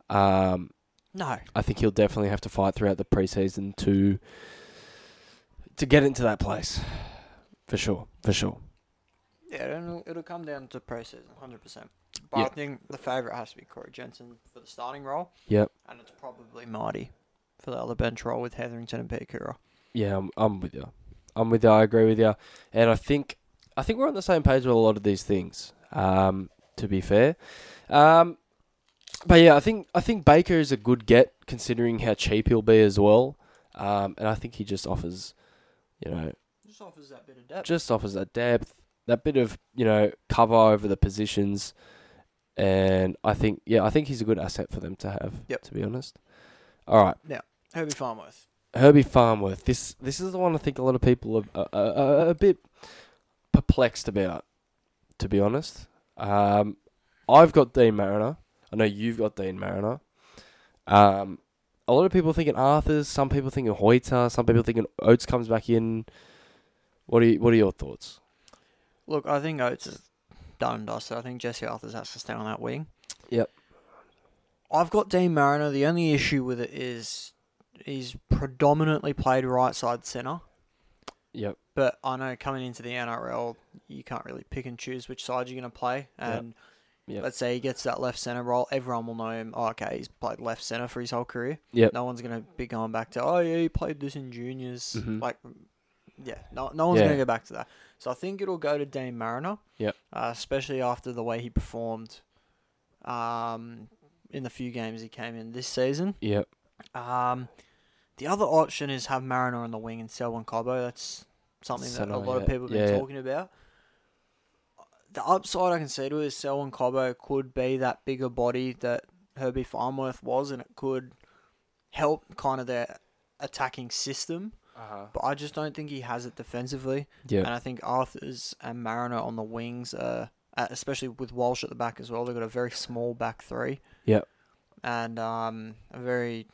Um, No. I think he'll definitely have to fight throughout the preseason to to get into that place. For sure, for sure. Yeah, it'll, it'll come down to preseason, 100%. But I think the favourite has to be Corey Jensen for the starting role, Yep. and it's probably Marty for the other bench role with Hetherington and Piakura. Yeah, I'm, I'm with you. I'm with you. I agree with you. And I think I think we're on the same page with a lot of these things. Um, to be fair, um, but yeah, I think I think Baker is a good get considering how cheap he'll be as well. Um, and I think he just offers, you know, Just offers that bit of depth. just offers that depth, that bit of you know cover over the positions, and I think yeah, I think he's a good asset for them to have. Yep. To be honest. All right, Now Herbie Farnworth. Herbie Farnworth. This this is the one I think a lot of people are, are, are a bit perplexed about. To be honest, um, I've got Deine Mariner. I know you've got Deine Mariner. Um, a lot of people thinking Arthars. Some people thinking Hoeter. Some people thinking Oates comes back in. What are you, What are your thoughts? Look, I think Oates is done and dusted. I think Jesse Arthars has to stay on that wing. Yep. I've got Deine Mariner. The only issue with it is he's predominantly played right side centre. Yep. But I know coming into the NRL, you can't really pick and choose which side you're going to play. And Yep. let's say he gets that left centre role, everyone will know him. Oh, okay, he's played left centre for his whole career. Yep. No one's going to be going back to, oh, yeah, he played this in juniors. Mhm. Like, yeah, no, no one's Yeah. going to go back to that. So I think it'll go to Deine Mariner. Yep. Uh, especially after the way he performed um, in the few games he came in this season. Yep. Um, the other option is have Mariner on the wing and Selwyn Cobbo. That's something that Centre, a lot of people have been yeah. talking about. The upside I can see to it is Selwyn Cobbo could be that bigger body that Herbie Farnworth was, and it could help kind of their attacking system. Uh-huh. But I just don't think he has it defensively. Yep. And I think Arthars and Mariner on the wings, uh, uh, especially with Walsh at the back as well, they've got a very small back three. Yep. And um, a very,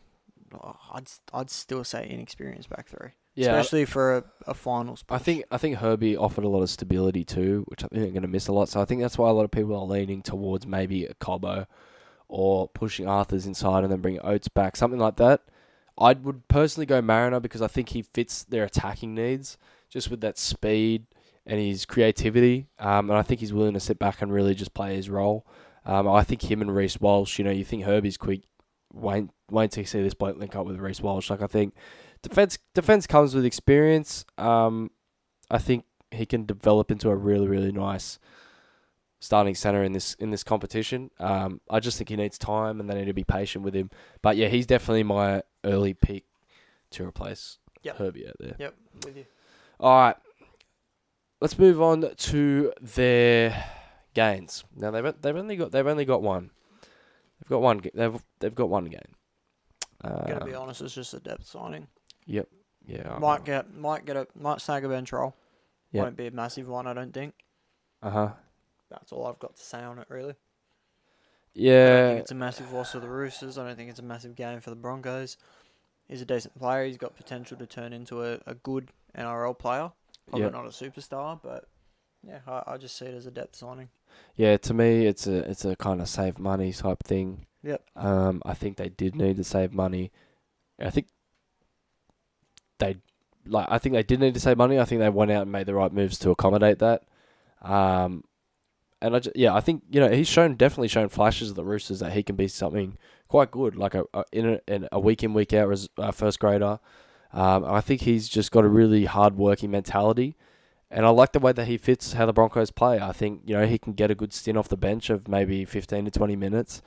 oh, I'd I'd still say inexperienced back three, Yeah. especially for a, a finals. I think I think Herbie offered a lot of stability too, which I think they're going to miss a lot. So I think that's why a lot of people are leaning towards maybe a Cobbo or pushing Arthars inside and then bring Oates back, something like that. I would personally go Mariner because I think he fits their attacking needs just with that speed and his creativity. Um, and I think he's willing to sit back and really just play his role. Um, I think him and Reece Walsh, you know, you think Herbie's quick. Wait, wait till you see this bloke link up with Reece Walsh. Like I think defense defense comes with experience. Um, I think he can develop into a really really nice starting center in this in this competition. Um, I just think he needs time and they need to be patient with him. But yeah, he's definitely my early pick to replace Yep. Herbie out there. Yep, with you. All right. Let's move on to their gains. Now they've they've only got they've only got one. They've got one. They've they've got one game. Gotta be honest, it's just a depth signing. Yep. Yeah. Might get might get a might snag a bench role. Yep. Won't be a massive one, I don't think. Uh huh. That's all I've got to say on it, really. I don't Yeah. think it's a massive loss for the Roosters. I don't think it's a massive game for the Broncos. He's a decent player. He's got potential to turn into a, a good NRL player. Probably Yep. not a superstar, but yeah, I, I just see it as a depth signing. Yeah. To me, it's a it's a kind of save money type thing. Yep. Um, I think they did need to save money. I think they like. I think they did need to save money. I think they went out and made the right moves to accommodate that. Um, and I ju- yeah, I think you know he's shown definitely shown flashes of the Roosters that he can be something quite good, like a, a in a, in a week in week out as a first grader. Um, I think he's just got a really hard working mentality. And I like the way that he fits how the Broncos play. I think, you know, he can get a good stint off the bench of maybe 15 to 20 minutes,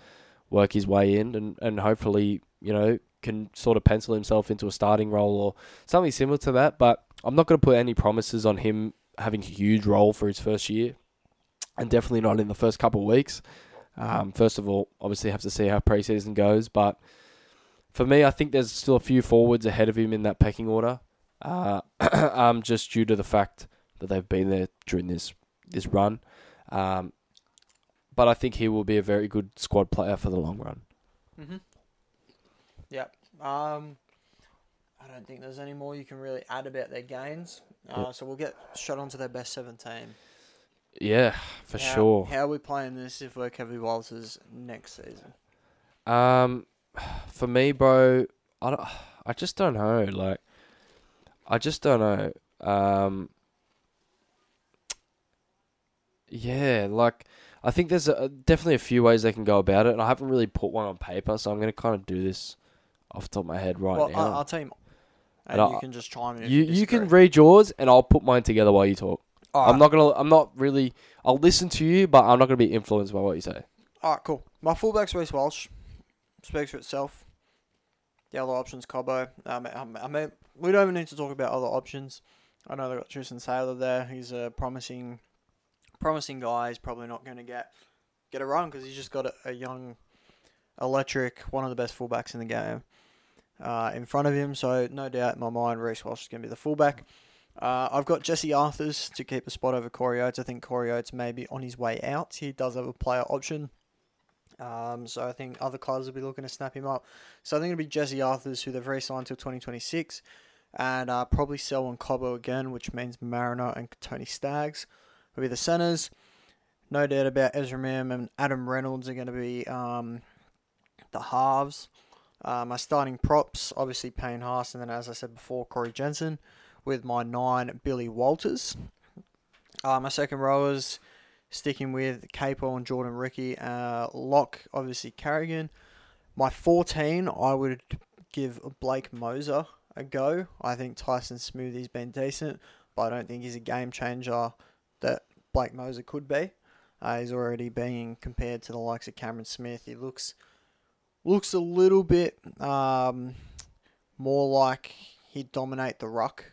work his way in, and, and hopefully, you know, can sort of pencil himself into a starting role or something similar to that. But I'm not going to put any promises on him having a huge role for his first year, and definitely not in the first couple of weeks. Um, first of all, obviously, have to see how preseason goes. But for me, I think there's still a few forwards ahead of him in that pecking order, uh, um, just due to the fact that they've been there during this this run. Um, but I think he will be a very good squad player for the long run. Mm-hmm. Yep. Um, I don't think there's any more you can really add about their gains. Uh, Yep. So we'll get shot onto their best 17. Yeah, for How- sure. How are we playing this if we're Kevin Walters next season? Um, for me, bro, I don't, I just don't know. Like, I just don't know. Um, yeah, like I think there's a, definitely a few ways they can go about it, and I haven't really put one on paper, so I'm gonna kind of do this off the top of my head right well, now. I, I'll tell you, And and you can just chime in. You you, you can read yours, and I'll put mine together while you talk. All I'm right. not gonna. I'm not really. I'll listen to you, but I'm not gonna be influenced by what you say. All right, cool. My fullback's Reece Walsh. Speaks for itself. The other options, Cobbo. Um, I mean, we don't even need to talk about other options. I know they got Tristan Sailor there. He's a promising, promising guy. is probably not going to get get a run because he's just got a, a young, electric, one of the best fullbacks in the game uh, in front of him. So no doubt in my mind, Reece Walsh is going to be the fullback. Uh, I've got Jesse Arthars to keep a spot over Corey Oates. I think Corey Oates may be on his way out. He does have a player option. Um, so I think other clubs will be looking to snap him up. So I think it'll be Jesse Arthars, who they've re-signed until 2026, and uh, probably Selwyn Cobbo again, which means Mariner and Tony Staggs will be the centres. No doubt about Ezra Mam and Adam Reynolds are going to be um, the halves. Uh, my starting props, obviously Payne Haas, and then as I said before, Corey Jensen, with my nine Billy Walters. Uh, my second rowers, sticking with Capo and Jordan Riki. Uh, Lock, obviously Carrigan. My 14, I would give Blake Mozer a go. I think Tyson Smoothy's been decent, but I don't think he's a game changer that Blake Mozer could be. Uh, he's already being compared to the likes of Cameron Smith. He looks looks a little bit um, more like he'd dominate the ruck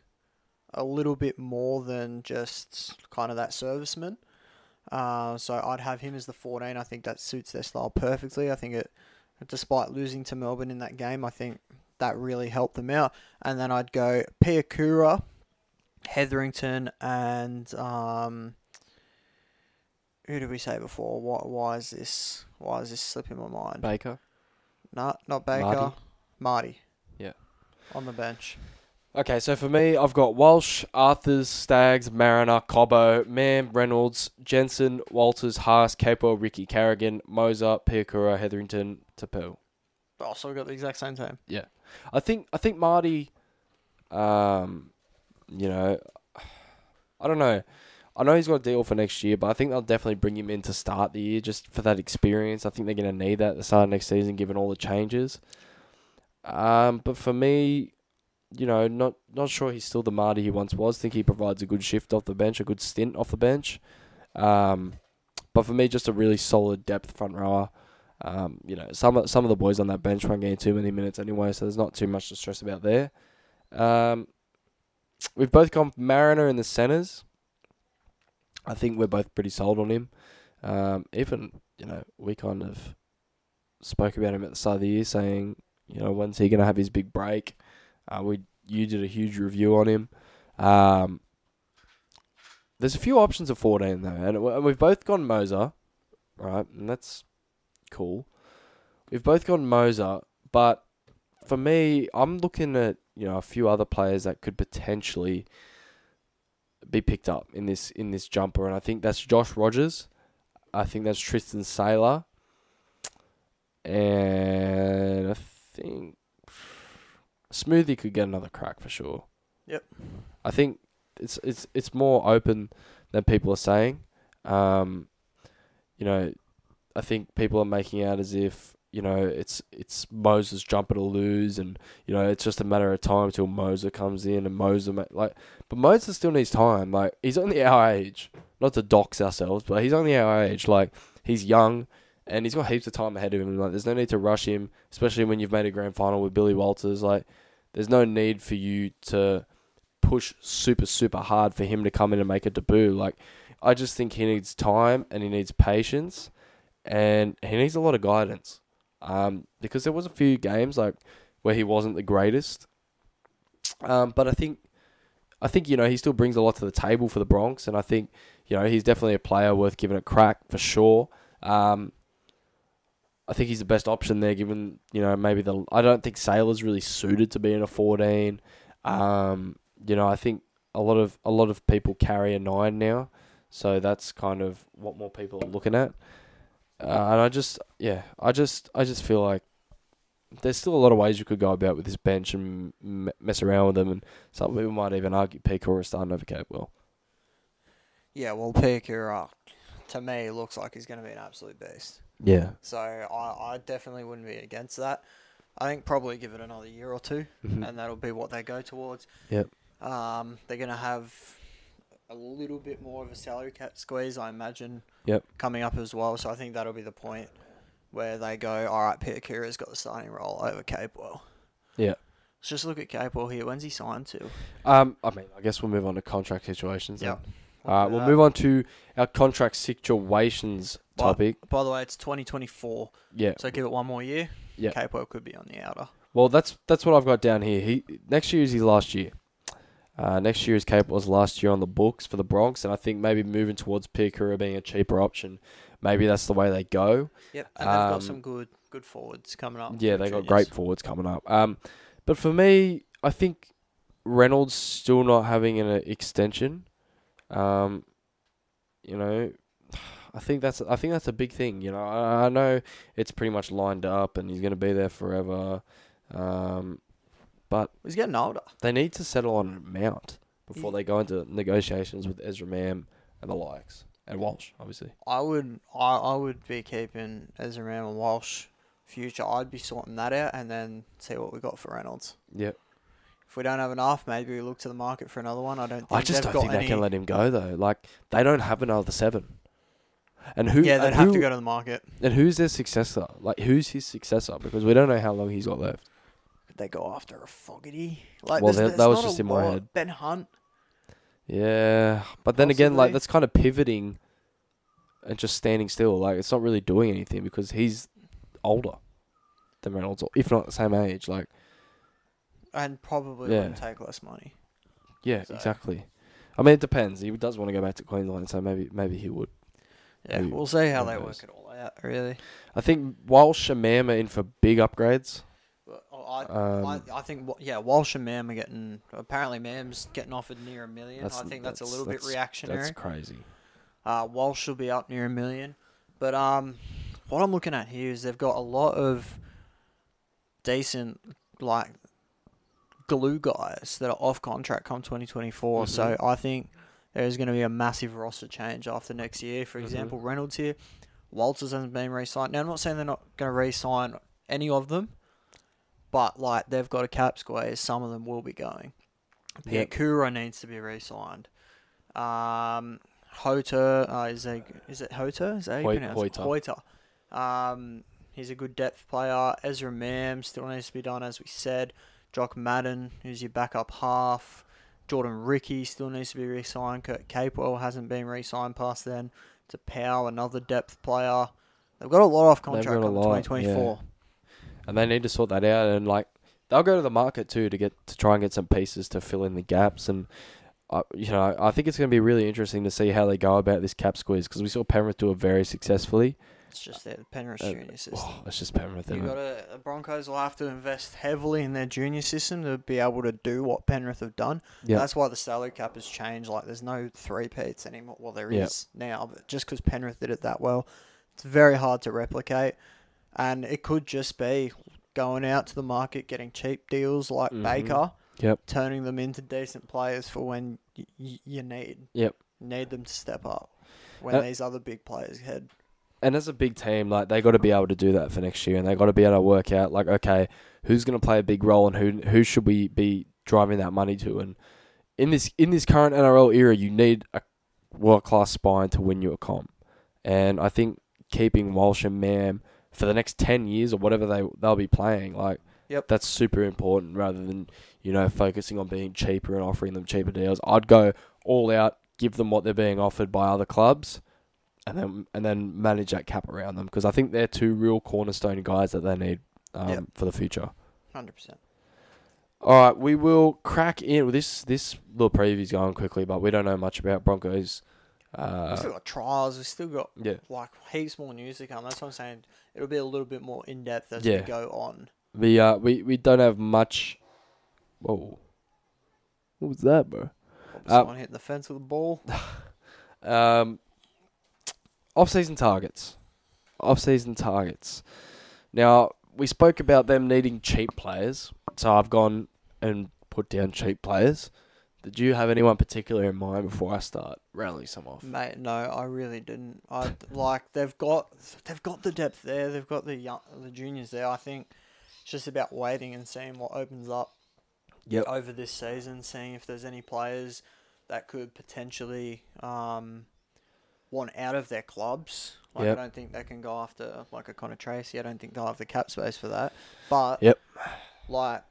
a little bit more than just kind of that serviceman. Uh, so I'd have him as the 14. I think that suits their style perfectly. I think it, despite losing to Melbourne in that game, I think that really helped them out. And then I'd go Piakura, Hetherington, and um, who did we say before? Why, why is this? Why is this slipping my mind? Baker. No, not Baker. Marty? Marty. Yeah. On the bench. Okay, so for me, I've got Walsh, Arthars, Staggs, Mariner, Cobbo, Mam, Reynolds, Jensen, Walters, Haas, Capo, Riki, Carrigan, Mozer, Piakura, Hetherington, Tapel. Oh, so we got the exact same team. Yeah, I think I think Marty, um, you know, I don't know. I know he's got a deal for next year, but I think they'll definitely bring him in to start the year just for that experience. I think they're going to need that at the start of next season, given all the changes. Um, but for me, you know, not not sure he's still the Marty he once was. I think he provides a good shift off the bench, a good stint off the bench. Um, but for me, just a really solid depth front rower. Um, you know, some of, some of the boys on that bench weren't getting too many minutes anyway, so there's not too much to stress about there. Um, we've both gone Mariner in the centres. I think we're both pretty sold on him. Um, even you know we kind of spoke about him at the start of the year, saying you know when's he going to have his big break? Uh, we you did a huge review on him. Um, there's a few options at 14 though, and and we've both gone Mozer, right? And that's cool. We've both gone Mozer, but for me, I'm looking at you know a few other players that could potentially be picked up in this in this jumper, and I think that's Josh Rogers. I think that's Tristan Sailor, and I think Smoothy could get another crack for sure. Yep. I think it's it's it's more open than people are saying. Um, you know, I think people are making out as if you know it's it's Moses jumper to lose, and you know it's just a matter of time until Mozer comes in and Mozer like, but Mozer still needs time. Like he's only our age, not to dox ourselves, but he's only our age. Like he's young. And he's got heaps of time ahead of him. Like, there's no need to rush him, especially when you've made a grand final with Billy Walters. Like, there's no need for you to push super super hard for him to come in and make a debut. Like I just think he needs time and he needs patience and he needs a lot of guidance. Um, because there was a few games like where he wasn't the greatest. Um, but I think I think you know he still brings a lot to the table for the Bronx, and I think you know he's definitely a player worth giving a crack for sure. Um, I think he's the best option there, given you know maybe the. I don't think Sailor's really suited to be in a fourteen. Um, you know, I think a lot of a lot of people carry a nine now, so that's kind of what more people are looking at. Uh, and I just, yeah, I just, I just feel like there's still a lot of ways you could go about with this bench and m- mess around with them, and some people might even argue Picor is starting over Capewell. Yeah, well, Piakura, to me, looks like he's going to be an absolute beast. Yeah, So I, I definitely wouldn't be against that. I think probably give it another year or 2 Mhm. and that'll be what they go towards. Yep. Um, they're going to have a little bit more of a salary cap squeeze, I imagine. Yep. Coming up as well, so I think that'll be the point where they go, all right, Piakura's got the starting role over Capewell. Yeah. Let's just look at Capewell here. When's he signed to? Um, I mean, I guess we'll move on to contract situations. Yep. Uh, we'll move on to our contract situations By- topic. By the way, it's 2024, Yeah. so give it one more year. Yeah. Capewell could be on the outer. Well, that's that's what I've got down here. He next year is his last year. Uh, next year is Capewell's last year on the books for the Bronx, and I think maybe moving towards Piakura being a cheaper option, maybe that's the way they go. Yep, and they've got Um, some good good forwards coming up. Yeah, they got great forwards coming up. Um, but for me, I think Reynolds still not having an extension. Um, you know, I think that's I think that's a big thing. You know, I, I know it's pretty much lined up, and he's going to be there forever. Um, but He's getting older. they need to settle on an amount before Ye- they go into negotiations with Ezra Mam and the likes, and Walsh, obviously. I would I, I would be keeping Ezra Mam and Walsh future. I'd be sorting that out and then see what we got for Reynolds. Yep. If we don't have enough, maybe we look to the market for another one. I don't. Think I just don't got think any, they can let him go though. Like they don't have another seven. And who? Yeah, they'd have who- to go to the market. And who's their successor? Like, who's his successor? Because we don't know how long he's got left. They go after a Fogarty? Like, Well, there's, that- there's that was not a just in my lot. head. Ben Hunt. Yeah, but then again, like Possibly. that's kind of pivoting and just standing still. Like it's not really doing anything because he's older than Reynolds, or if not the same age. Like, And probably Yeah. wouldn't take less money. yeah, So- exactly. I mean, it depends. He does want to go back to Queensland, so maybe maybe he would. Yeah, we'll see how they of work it all out. Really, I think Walsh and Mam are in for big upgrades. I, Um, I, I think yeah, Walsh and Mam are getting apparently Mam's getting offered near a million. I think that's, a that's- little bit reactionary. That's crazy. Uh, Walsh will be up near a million. But um, what I'm looking at here is they've got a lot of decent like glue guys that are off contract come 2024. So Mhm. I think there's going to be a massive roster change after next year. For Mhm. example, Reynolds here, Walters hasn't been re-signed. Now I'm not saying they're not going to re-sign any of them, but like they've got a cap squeeze. Some of them will be going. Yep. Piakura needs to be re-signed. Um, Hoter, uh, is a, is it Hoter? Is that how you pronounce it? Hoeter. Um, he's a good depth player. Ezra Mam still needs to be done, as we said. Jock Madden, who's your backup half. Jordan Riki still needs to be re-signed. Kurt Capewell hasn't been re-signed past then. To Powell, another depth player. They've got a lot off contract on lot, 2024. And they need to sort that out. And like they'll go to the market too to get to try and get some pieces to fill in the gaps. And uh, you know, I think it's going to be really interesting to see how they go about this cap squeeze because we saw Penrith do it very successfully. It's just their Penrith Uh, junior system. Oh, it's just Penrith. You got to the Broncos will have to invest heavily in their junior system to be able to do what Penrith have done. Yeah. That's why the salary cap has changed. Like, there's no three peats anymore. Well, there is Yeah. now, but just because Penrith did it that well, it's very hard to replicate. And it could just be going out to the market, getting cheap deals like Mhm. Baker, Yep. turning them into decent players for when y- y- you need. Yep. Need them to step up when Uh, these other big players head. And as a big team, like they got to be able to do that for next year, and they got to be able to work out like, okay, who's going to play a big role, and who who should we be driving that money to? And in this in this current NRL era, you need a world class spine to win you a comp, and I think keeping Walsh and Mam for the next ten years or whatever they they'll be playing, like, Yep. that's super important rather than you know focusing on being cheaper and offering them cheaper deals. I'd go all out, give them what they're being offered by other clubs and then and then manage that cap around them because I think they're two real cornerstone guys that they need um, Yep. for the future. 100%. All right, we will crack in. This this little preview's going quickly, but we don't know much about Broncos. We Uh, still got trials. We still got yeah, like heaps more news to come. That's what I'm saying. It'll be a little bit more in depth as Yeah. we go on. we uh we, we don't have much. Whoa, what was that, bro? Probably Uh, someone hitting the fence with a ball. Um, off-season targets. Off-season targets. Now we spoke about them needing cheap players, so I've gone and put down cheap players. Did you have anyone particular in mind before I start rattling some off? Mate, no, I really didn't. I like they've got they've got the depth there. They've got the young the juniors there. I think it's just about waiting and seeing what opens up Yep. over this season. Seeing if there's any players that could potentially um, want out of their clubs. Like Yep. I don't think they can go after like a Connor Tracey. I don't think they'll have the cap space for that. But Yep. like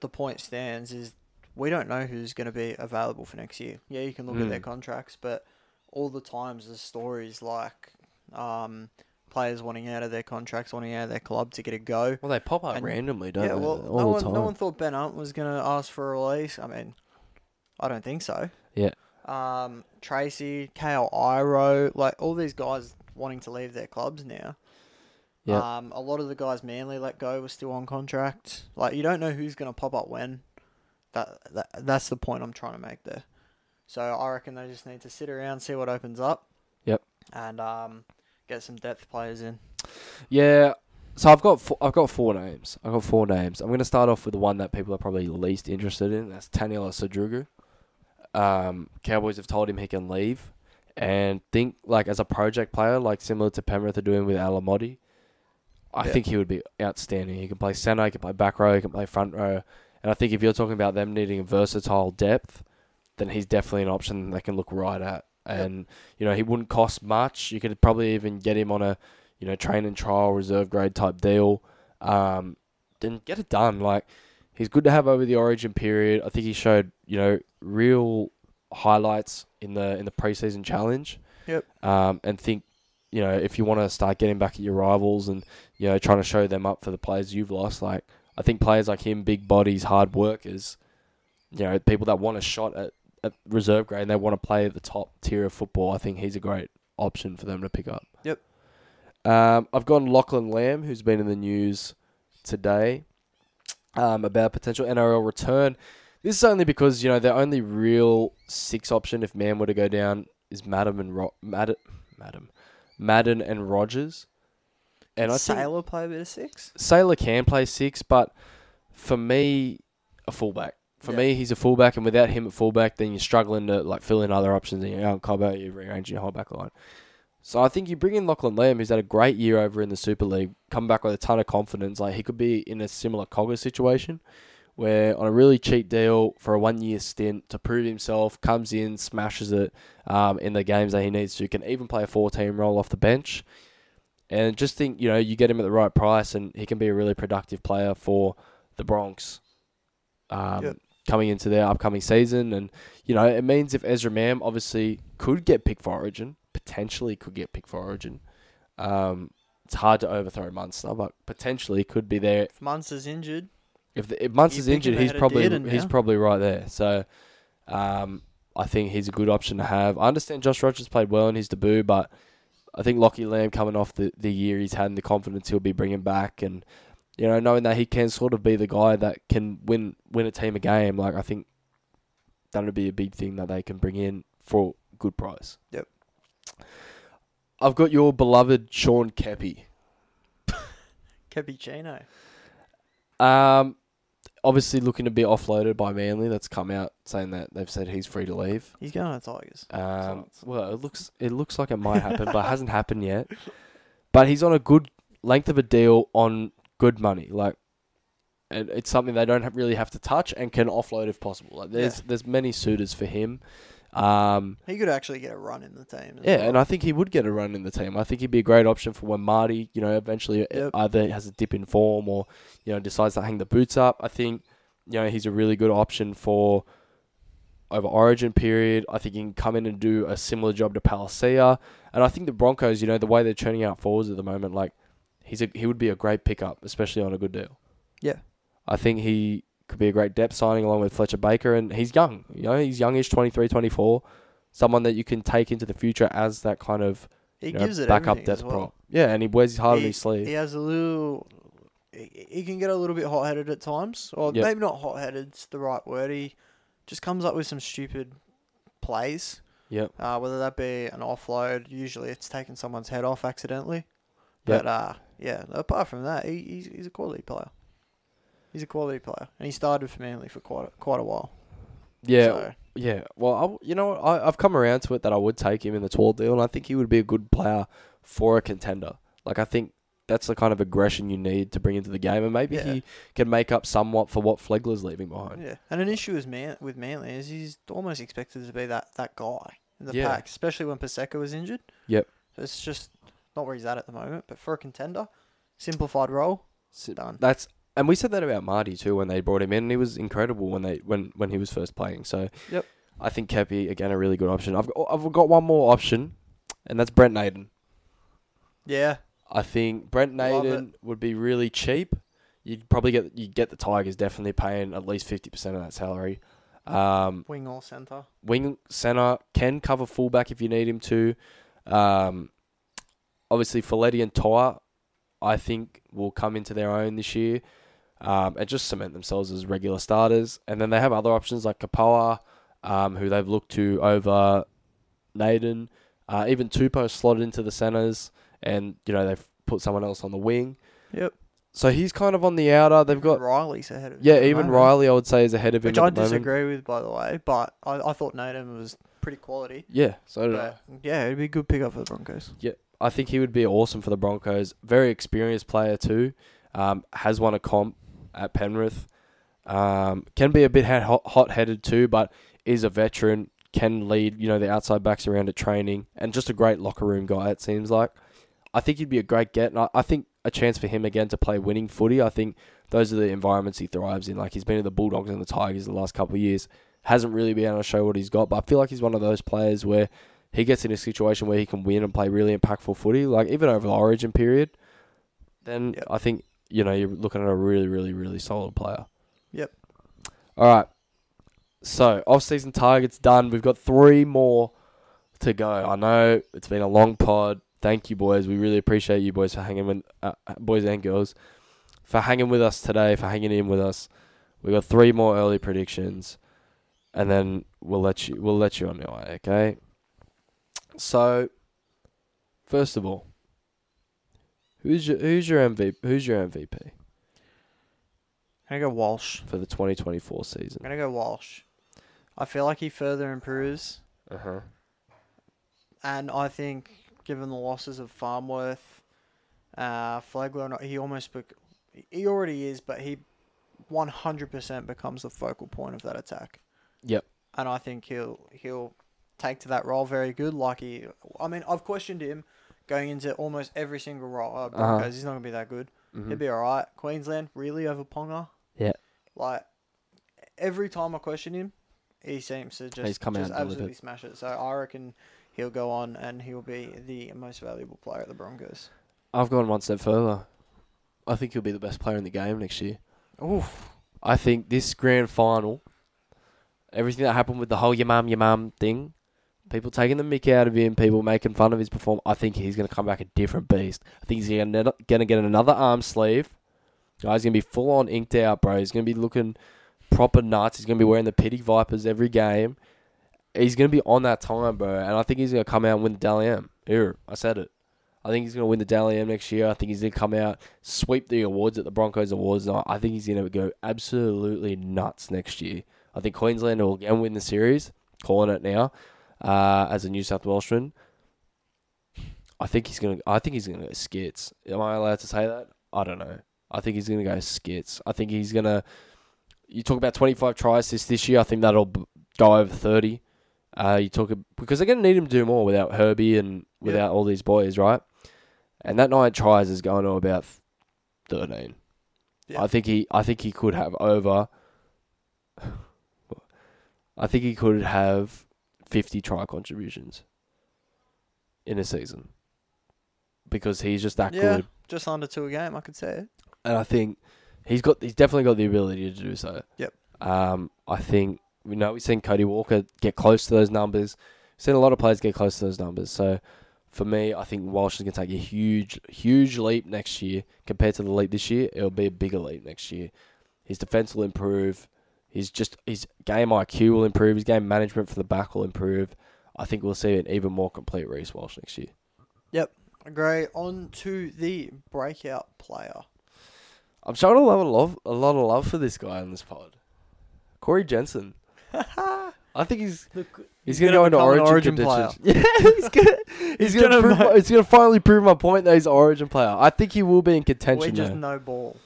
the point stands is we don't know who's going to be available for next year. Yeah, you can look at their Mm. contracts, but all the times there's stories like um, players wanting out of their contracts, wanting out of their club to get a go. Well, they pop up And- randomly, don't yeah, they? well, All no the one, time. no one thought Ben Hunt was going to ask for a release. I mean, I don't think so. Yeah. Um, Tracey, Kayal Iro, like all these guys wanting to leave their clubs now. Yeah. Um, a lot of the guys Manly let go were still on contract. Like you don't know who's going to pop up when. That, that that's the point I'm trying to make there. So I reckon they just need to sit around, see what opens up. Yep. And um, get some depth players in. Yeah. So I've got four, I've got four names. I've got four names. I'm going to start off with the one that people are probably least interested in. That's Taniela Sadrugu. Um, Cowboys have told him he can leave, and think like as a project player, like similar to Penrith are doing with Alamotti. I Yeah. think he would be outstanding. He can play centre, he can play back row, he can play front row, and I think if you're talking about them needing a versatile depth, then he's definitely an option they can look right at. Yep. And you know he wouldn't cost much. You could probably even get him on a you know, train and trial reserve grade type deal. Um, then get it done. Like he's good to have over the origin period. I think he showed, you know, real highlights in the in the preseason challenge. Yep. Um, and think, you know, if you want to start getting back at your rivals and you know trying to show them up for the players you've lost, like I think players like him, big bodies, hard workers, you know, people that want a shot at, at reserve grade and they want to play at the top tier of football, I think he's a great option for them to pick up. Yep. Um, I've gone Lachlan Lamb, who's been in the news today um, about potential NRL return. This is only because you know their only real six option if Mam were to go down is Madam and Ro- Madden, Madam, Madden and Rogers. And I think Sailor play a bit of six. Sailor can play six, but for me, a fullback. For Yeah. me, he's a fullback, and without him at fullback, then you're struggling to like fill in other options. And you're out Cobbo, you're rearranging your whole back line. So I think you bring in Lachlan Lamb, who's had a great year over in the Super League, come back with a ton of confidence. Like he could be in a similar Cogger situation, where on a really cheap deal for a one year stint to prove himself, comes in, smashes it um, in the games that he needs to, can even play a four team role off the bench. And just think, you know, you get him at the right price, and he can be a really productive player for the Bronx. Um, Yep. coming into their upcoming season, and you know it means if Ezra Mam obviously could get picked for Origin, potentially could get picked for Origin. Um, it's hard to overthrow Munster, but potentially could be there If Munster's injured, if, the, if Munster's You pick him injured, he's probably he's now. probably right there. So, um, I think he's a good option to have. I understand Josh Rogers played well in his debut, but I think Lockie Lamb coming off the, the year he's had and the confidence he'll be bringing back, and you know knowing that he can sort of be the guy that can win win a team a game, like I think that would be a big thing that they can bring in for good price. Yep. I've got your beloved Sean Keppie. Cappuccino. Um, obviously looking to be offloaded by Manly. That's come out saying that they've said he's free to leave. He's going to Tigers. Um, it's- well, it looks it looks like it might happen, but it hasn't happened yet. But he's on a good length of a deal on good money. Like, and it's something they don't have, really have to touch and can offload if possible. Like, there's Yeah. there's many suitors for him. Um, He could actually get a run in the team. yeah, well. and I think he would get a run in the team. I think he'd be a great option for when Marty, you know, eventually Yep. either has a dip in form or, you know, decides to hang the boots up. I think, you know, he's a really good option for over Origin period. I think he can come in and do a similar job to Palasia. And I think the Broncos, you know, the way they're churning out forwards at the moment, like he's a, he would be a great pickup, especially on a good deal. Yeah. I think he could be a great depth signing along with Fletcher Baker and he's young. You know, he's youngish, 23, 24 someone that you can take into the future as that kind of he you know, gives it backup depth well. prop. Yeah, and he wears his heart on his sleeve. He has a little. He he can get a little bit hot headed at times, or Yep. maybe not hot headed. It's the right word. He just comes up with some stupid plays. Yep. Uh, whether that be an offload, usually it's taking someone's head off accidentally. Yep. But uh, yeah, apart from that, he, he's he's a quality player. He's a quality player, and he started for Manly for quite a, quite a while. Yeah, So, yeah. Well, I you know, what, I, I've come around to it that I would take him in the tall deal, and I think he would be a good player for a contender. Like I think that's the kind of aggression you need to bring into the game, and maybe Yeah. he can make up somewhat for what Flegler's leaving behind. yeah, and an issue is man with Manly is he's almost expected to be that, that guy in the Yeah. pack, especially when Paseka was injured. Yep. It's just not where he's at at the moment. But for a contender, simplified role, done. that's and we said that about Marty too when they brought him in. and He was incredible when they when when he was first playing. So Yep. I think Keppie again a really good option. I've got, I've got one more option, and that's Brent Naden. Yeah, I think Brent Naden would be really cheap. You'd probably get you get the Tigers definitely paying at least fifty percent of that salary. Um, wing or centre. wing center can cover fullback if you need him to. Um, obviously, Folletti and Toa, I think, will come into their own this year um, and just cement themselves as regular starters. And then they have other options like Kapoa, um, who they've looked to over Naden. Uh, even Tupou slotted into the centers, and you know they've put someone else on the wing. Yep. So he's kind of on the outer. They've got Riley's ahead of him yeah, even moment, Riley I would say is ahead of him. which at I the moment. disagree with, by the way. But I, I thought Naden was pretty quality. Yeah, so did I. But yeah, it'd be a good pickup for the Broncos. Yeah, I think he would be awesome for the Broncos. Very experienced player too. Um, has won a comp at Penrith. Um, can be a bit hot headed too, but is a veteran. Can lead you know the outside backs around at training, and just a great locker room guy. It seems like. I think he'd be a great get, and I, I think a chance for him again to play winning footy. I think those are the environments he thrives in. Like he's been in the Bulldogs and the Tigers the last couple of years. Hasn't really been able to show what he's got, but I feel like he's one of those players where he gets in a situation where he can win and play really impactful footy, like even over the Origin period, then. I think you know you're looking at a really, really, really solid player. Yep. All right. So off-season targets done. We've got three more to go. I know it's been a long pod. Thank you, boys. We really appreciate you, boys, for hanging with uh, boys and girls for hanging with us today, for hanging in with us. We've got three more early predictions, and then we'll let you we'll let you on your way. Okay. So, first of all, who's your who's your MVP? Who's your MVP I'm gonna go Walsh. for the 2024 season? I'm gonna go Walsh. I feel like he further improves, Uh huh. and I think given the losses of Farnworth, uh, Flegler, he almost bec- he already is, but he 100% becomes the focal point of that attack. Yep. and I think he'll he'll take to that role very good. Like he, I mean, I've questioned him going into almost every single role. Uh, Broncos, Uh-huh. he's not gonna be that good. Mhm. He'll be all right. Queensland really over Ponga. Yeah. Like every time I question him, he seems to just, He's come just absolutely smash it. So I reckon he'll go on and he'll be the most valuable player at the Broncos. I've gone one step further. I think he'll be the best player in the game next year. Oof. I think this grand final, everything that happened with the whole your mum, your mum thing, people taking the mick out of him, people making fun of his performance, I think he's going to come back a different beast. I think he's going to get another arm sleeve. Guy's going to be full on inked out, bro. He's going to be looking proper nuts. He's going to be wearing the Pity Vipers every game. He's going to be on that time, bro. And I think he's going to come out and win the Dally M. Here, I said it. I think he's going to win the Dally M next year. I think he's going to come out, sweep the awards at the Broncos Awards night. I think he's going to go absolutely nuts next year. I think Queensland will again win the series. Calling it now, uh, as a New South Welshman. I think he's gonna. I think he's gonna go skits. Am I allowed to say that? I don't know. I think he's gonna go skits. I think he's gonna. You talk about twenty five tries this this year. I think that'll go over thirty. Uh, you talk because they're gonna need him to do more without Herbie and without all these boys, right? And that nine tries is going to about thirteen. Yeah. I think he. I think he could have over. I think he could have fifty try contributions in a season because he's just that Yeah. good, Just under two a game, I could say it. and I think he's got. He's definitely got the ability to do so. Yep. Um, I think we know we've seen Cody Walker get close to those numbers. We've seen a lot of players get close to those numbers. So for me, I think Walsh is going to take a huge, huge leap next year compared to the leap this year. It'll be a bigger leap next year. His defense will improve. His just his game IQ will improve. His game management for the back will improve. I think we'll see an even more complete Reece Walsh next year. Yep, agree. On to the breakout player. I'm showing a lot of love, a lot of love for this guy on this pod. Corey Jensen. I think he's he's, gonna, go into origin, Origin contention. Yeah, he's gonna he's, gonna, gonna prove my, he's gonna finally prove my point that he's origin player. I think he will be in contention. We contention. just though. no ball.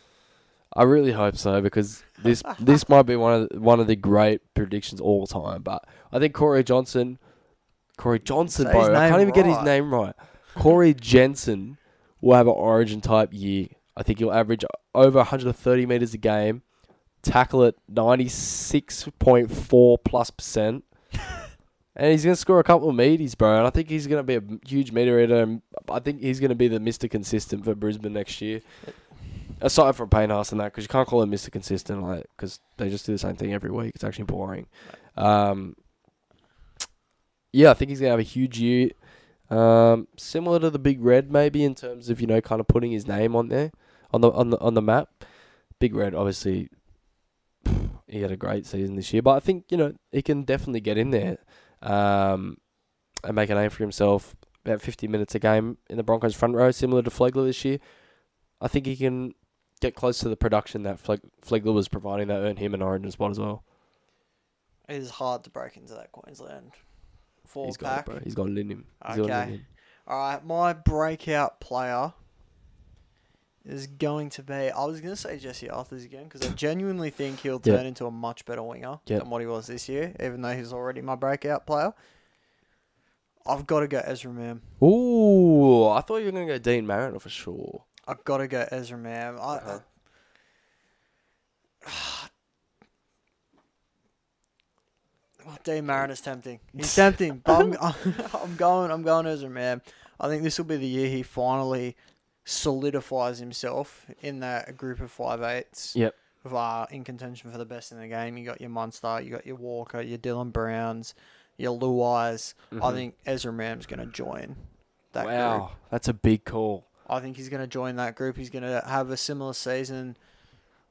I really hope so because this this might be one of the, one of the great predictions all time. But I think Corey Johnson, Corey Johnson, bro, I can't even get his name right. Corey Jensen will have an Origin type year. I think he'll average over 130 meters a game, tackle at 96.4 plus percent. And he's gonna score a couple of meaties, bro. And I think he's gonna be a huge meter eater. I think he's gonna be the Mister Consistent for Brisbane next year. Aside from Haas and that, because you can't call him Mister Consistent, like because they just do the same thing every week. It's actually boring. Um, yeah, I think he's gonna have a huge year, um, similar to the Big Red, maybe in terms of you know kind of putting his name on there on the on the on the map. Big Red, obviously, he had a great season this year, but I think you know he can definitely get in there um, and make a name for himself. About 50 minutes a game in the Broncos front row, similar to Flegler this year. I think he can get close to the production that Fleg- Flegler was providing that earned him an origin spot as well. It is hard to break into that Queensland four He's got pack. it, bro. He's got it in him. He's got it in Okay. him. All right, my breakout player is going to be. I was going to say Jesse Arthars again because I genuinely think he'll Yeah. turn into a much better winger Yeah. than what he was this year, even though he's already my breakout player. I've got to go Ezra Mam. Ooh, I thought you were going to go Deine Mariner for sure. I've got to go Ezra Mam. I, Uh-huh. Oh, Deine Mariner's tempting. He's tempting, but I'm, I'm going. I'm going Ezra Mam. I think this will be the year he finally solidifies himself in that group of five eights. Yep. Of, uh, in contention for the best in the game. You got your Munster, you got your Walker, your Dylan Browns, your Luais. I Mhm. think Ezra Mam's going to join that wow, group. that's a big call. I think he's going to join that group. He's going to have a similar season,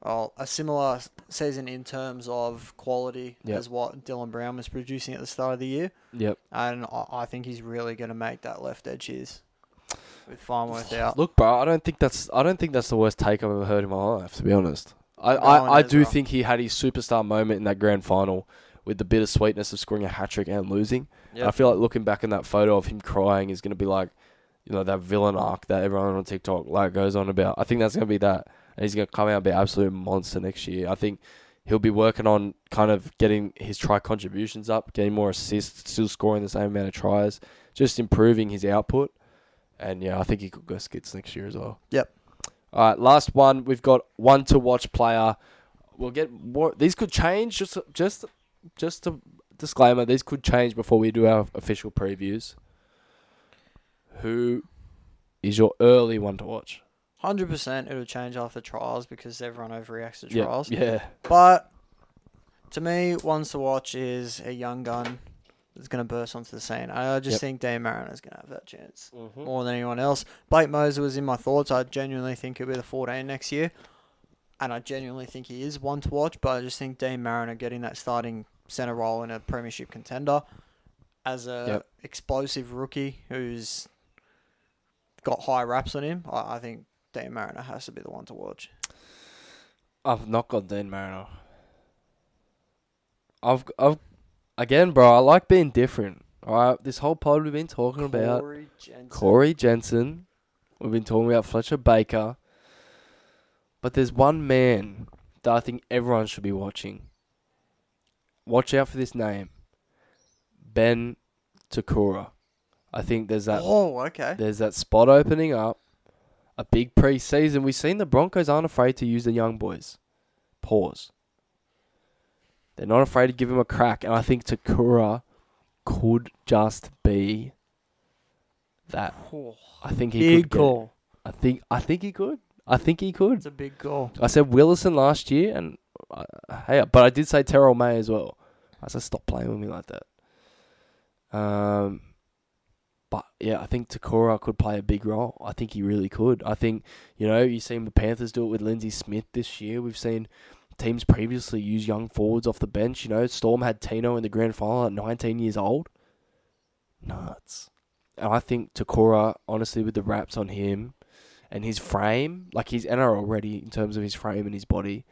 well, a similar season in terms of quality Yep. as what Dylan Brown was producing at the start of the year. Yep. And I, I think he's really going to make that left edge his with Farnworth out. Look, bro, I don't think that's I don't think that's the worst take I've ever heard in my life. To be honest, I I, I do Ezra. think he had his superstar moment in that grand final with the bittersweetness of scoring a hat trick and losing. I feel like looking back in that photo of him crying is going to be like, you know, that villain arc that everyone on TikTok like goes on about. I think that's going to be that, and he's going to come out and be an absolute monster next year. I think he'll be working on kind of getting his try contributions up, getting more assists, still scoring the same amount of tries, just improving his output. And yeah, I think he could go skits next year as well. Yep. All right, last one. We've got one to watch player. we'll get more. These could change. Just just just a disclaimer. These could change before we do our official previews. Who is your early one to watch? Hundred percent, it'll change after trials because everyone overreacts to Yeah, trials. yeah, But to me, ones to watch is a young gun that's going to burst onto the scene. I just Yep. think Dan is going to have that chance Mm-hmm. more than anyone else. Blake Mozer was in my thoughts. I genuinely think he'll be the 14 next year. And I genuinely think he is one to watch, but I just think Deine Mariner getting that starting centre role in a premiership contender as a Yep. explosive rookie who's got high raps on him, I, I think Deine Mariner has to be the one to watch. I've not got Deine Mariner. I've I've again, bro. I like being different. All right, this whole pod we've been talking about Jensen. Corey Jensen. We've been talking about Fletcher Baker. But there's one man that I think everyone should be watching. Watch out for this name. Ben Te Kura. I think there's that Oh, okay. there's that spot opening up. A big preseason. We've seen the Broncos aren't afraid to use the young boys. Pause. They're not afraid to give him a crack, and I think Te Kura could just be that. Oh, I think he big could get call. I think I think he could. I think he could. It's a big call. I said Willison last year, and uh, hey, but I did say Terrell May as well. I said stop playing with me like that. Um, but yeah, I think Te Kura could play a big role. I think he really could. I think you know you've seen the Panthers do it with Lindsay Smith this year. We've seen teams previously use young forwards off the bench. You know, Storm had Tino in the grand final at 19 years old. Nuts. And I think Te Kura, honestly, with the wraps on him and his frame, like he's NRL ready in terms of his frame and his body,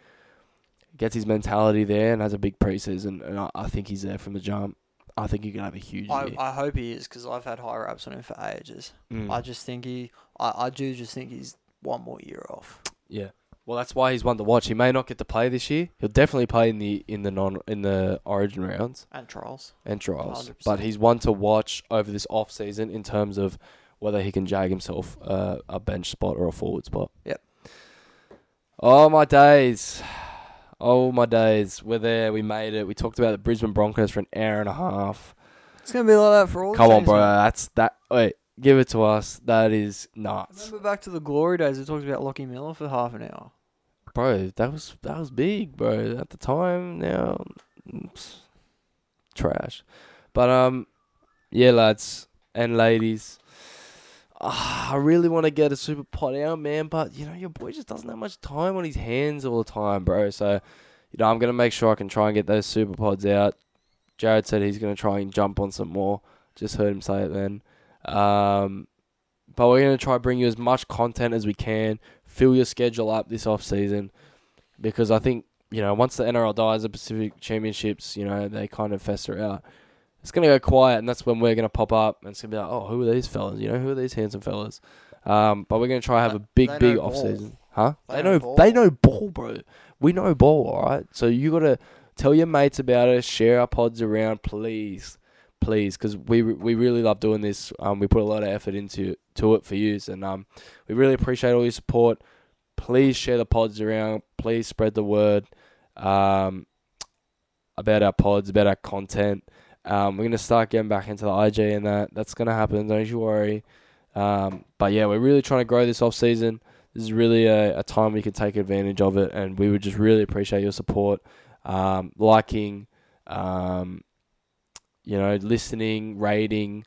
gets his mentality there and has a big preseason. And I, I think he's there from the jump. I think he can have a huge I, year. I hope he is because I've had high raps on him for ages. Mm. I just think he, I, I do just think he's one more year off. Yeah. Well, that's why he's one to watch. He may not get to play this year. He'll definitely play in the in the non in the Origin rounds And trials. and trials. 100%. But he's one to watch over this off season in terms of whether he can jag himself uh, a bench spot or a forward spot. Yep. Oh my days. Oh my days. We're there. We made it. We talked about the Brisbane Broncos for an hour and a half. It's gonna be like that for all. Come on, bro. That's that. Wait, give it to us. That is nuts, Remember back to the glory days? We talked about Lockie Miller for half an hour. bro. That was that was big, bro. At the time, now it's trash. But um, yeah, lads and ladies. Ah, I really want to get a super pot out, man, but you know your boy just doesn't have much time on his hands all the time, bro. So, you know, I'm gonna make sure I can try and get those super pods out. Jared said he's gonna try and jump on some more. Just heard him say it then. Um, but we're try to bring you as much content as we can. Fill your schedule up this off season, because I think you know once the NRL dies, the Pacific Championships, you know they kind of fester out. It's gonna go quiet, and that's when we're gonna pop up, and it's gonna be like, oh, who are these fellas? You know, who are these handsome fellas? Um, but we're gonna try and have a big, big off ball. season, huh? They They know know, ball. they know ball, bro. We know ball, all right. So you gotta tell your mates about it. Share our pods around, please, please, because we we really love doing this. Um, we put a lot of effort into to it for you, and um, we really appreciate all your support. Please share the pods around. Please spread the word um, about our pods, about our content. Um, we're gonna start getting back into the IG and that. That's gonna happen. Don't you worry. Um, but yeah, we're really trying to grow this off season. This is really a, a time we can take advantage of it, and we would just really appreciate your support, um, liking, um, you know, listening, rating,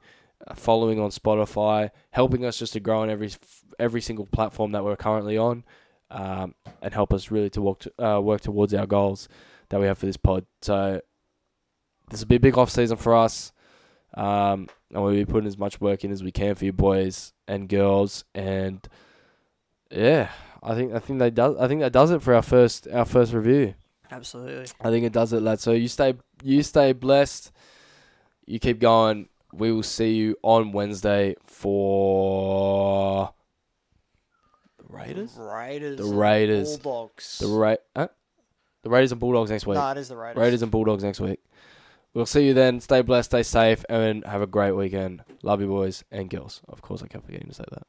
uh, following on Spotify, helping us just to grow on every every single platform that we're currently on, um, and help us really to work to, uh, work towards our goals that we have for this pod. So this will be a big off season for us. Um, and we'll be putting as much work in as we can for you boys and girls. And yeah, I think I think that does I think that does it for our first our first review. Absolutely. I think it does it, lad. So you stay you stay blessed. You keep going. We will see you on Wednesday for the Raiders. Raiders. The Raiders. Bulldogs. The Ra- huh? The Raiders and Bulldogs next week. No, it is the Raiders. Raiders and Bulldogs next week. We'll see you then. Stay blessed, stay safe, and have a great weekend. Love you, boys and girls. Of course, I kept forgetting to say that.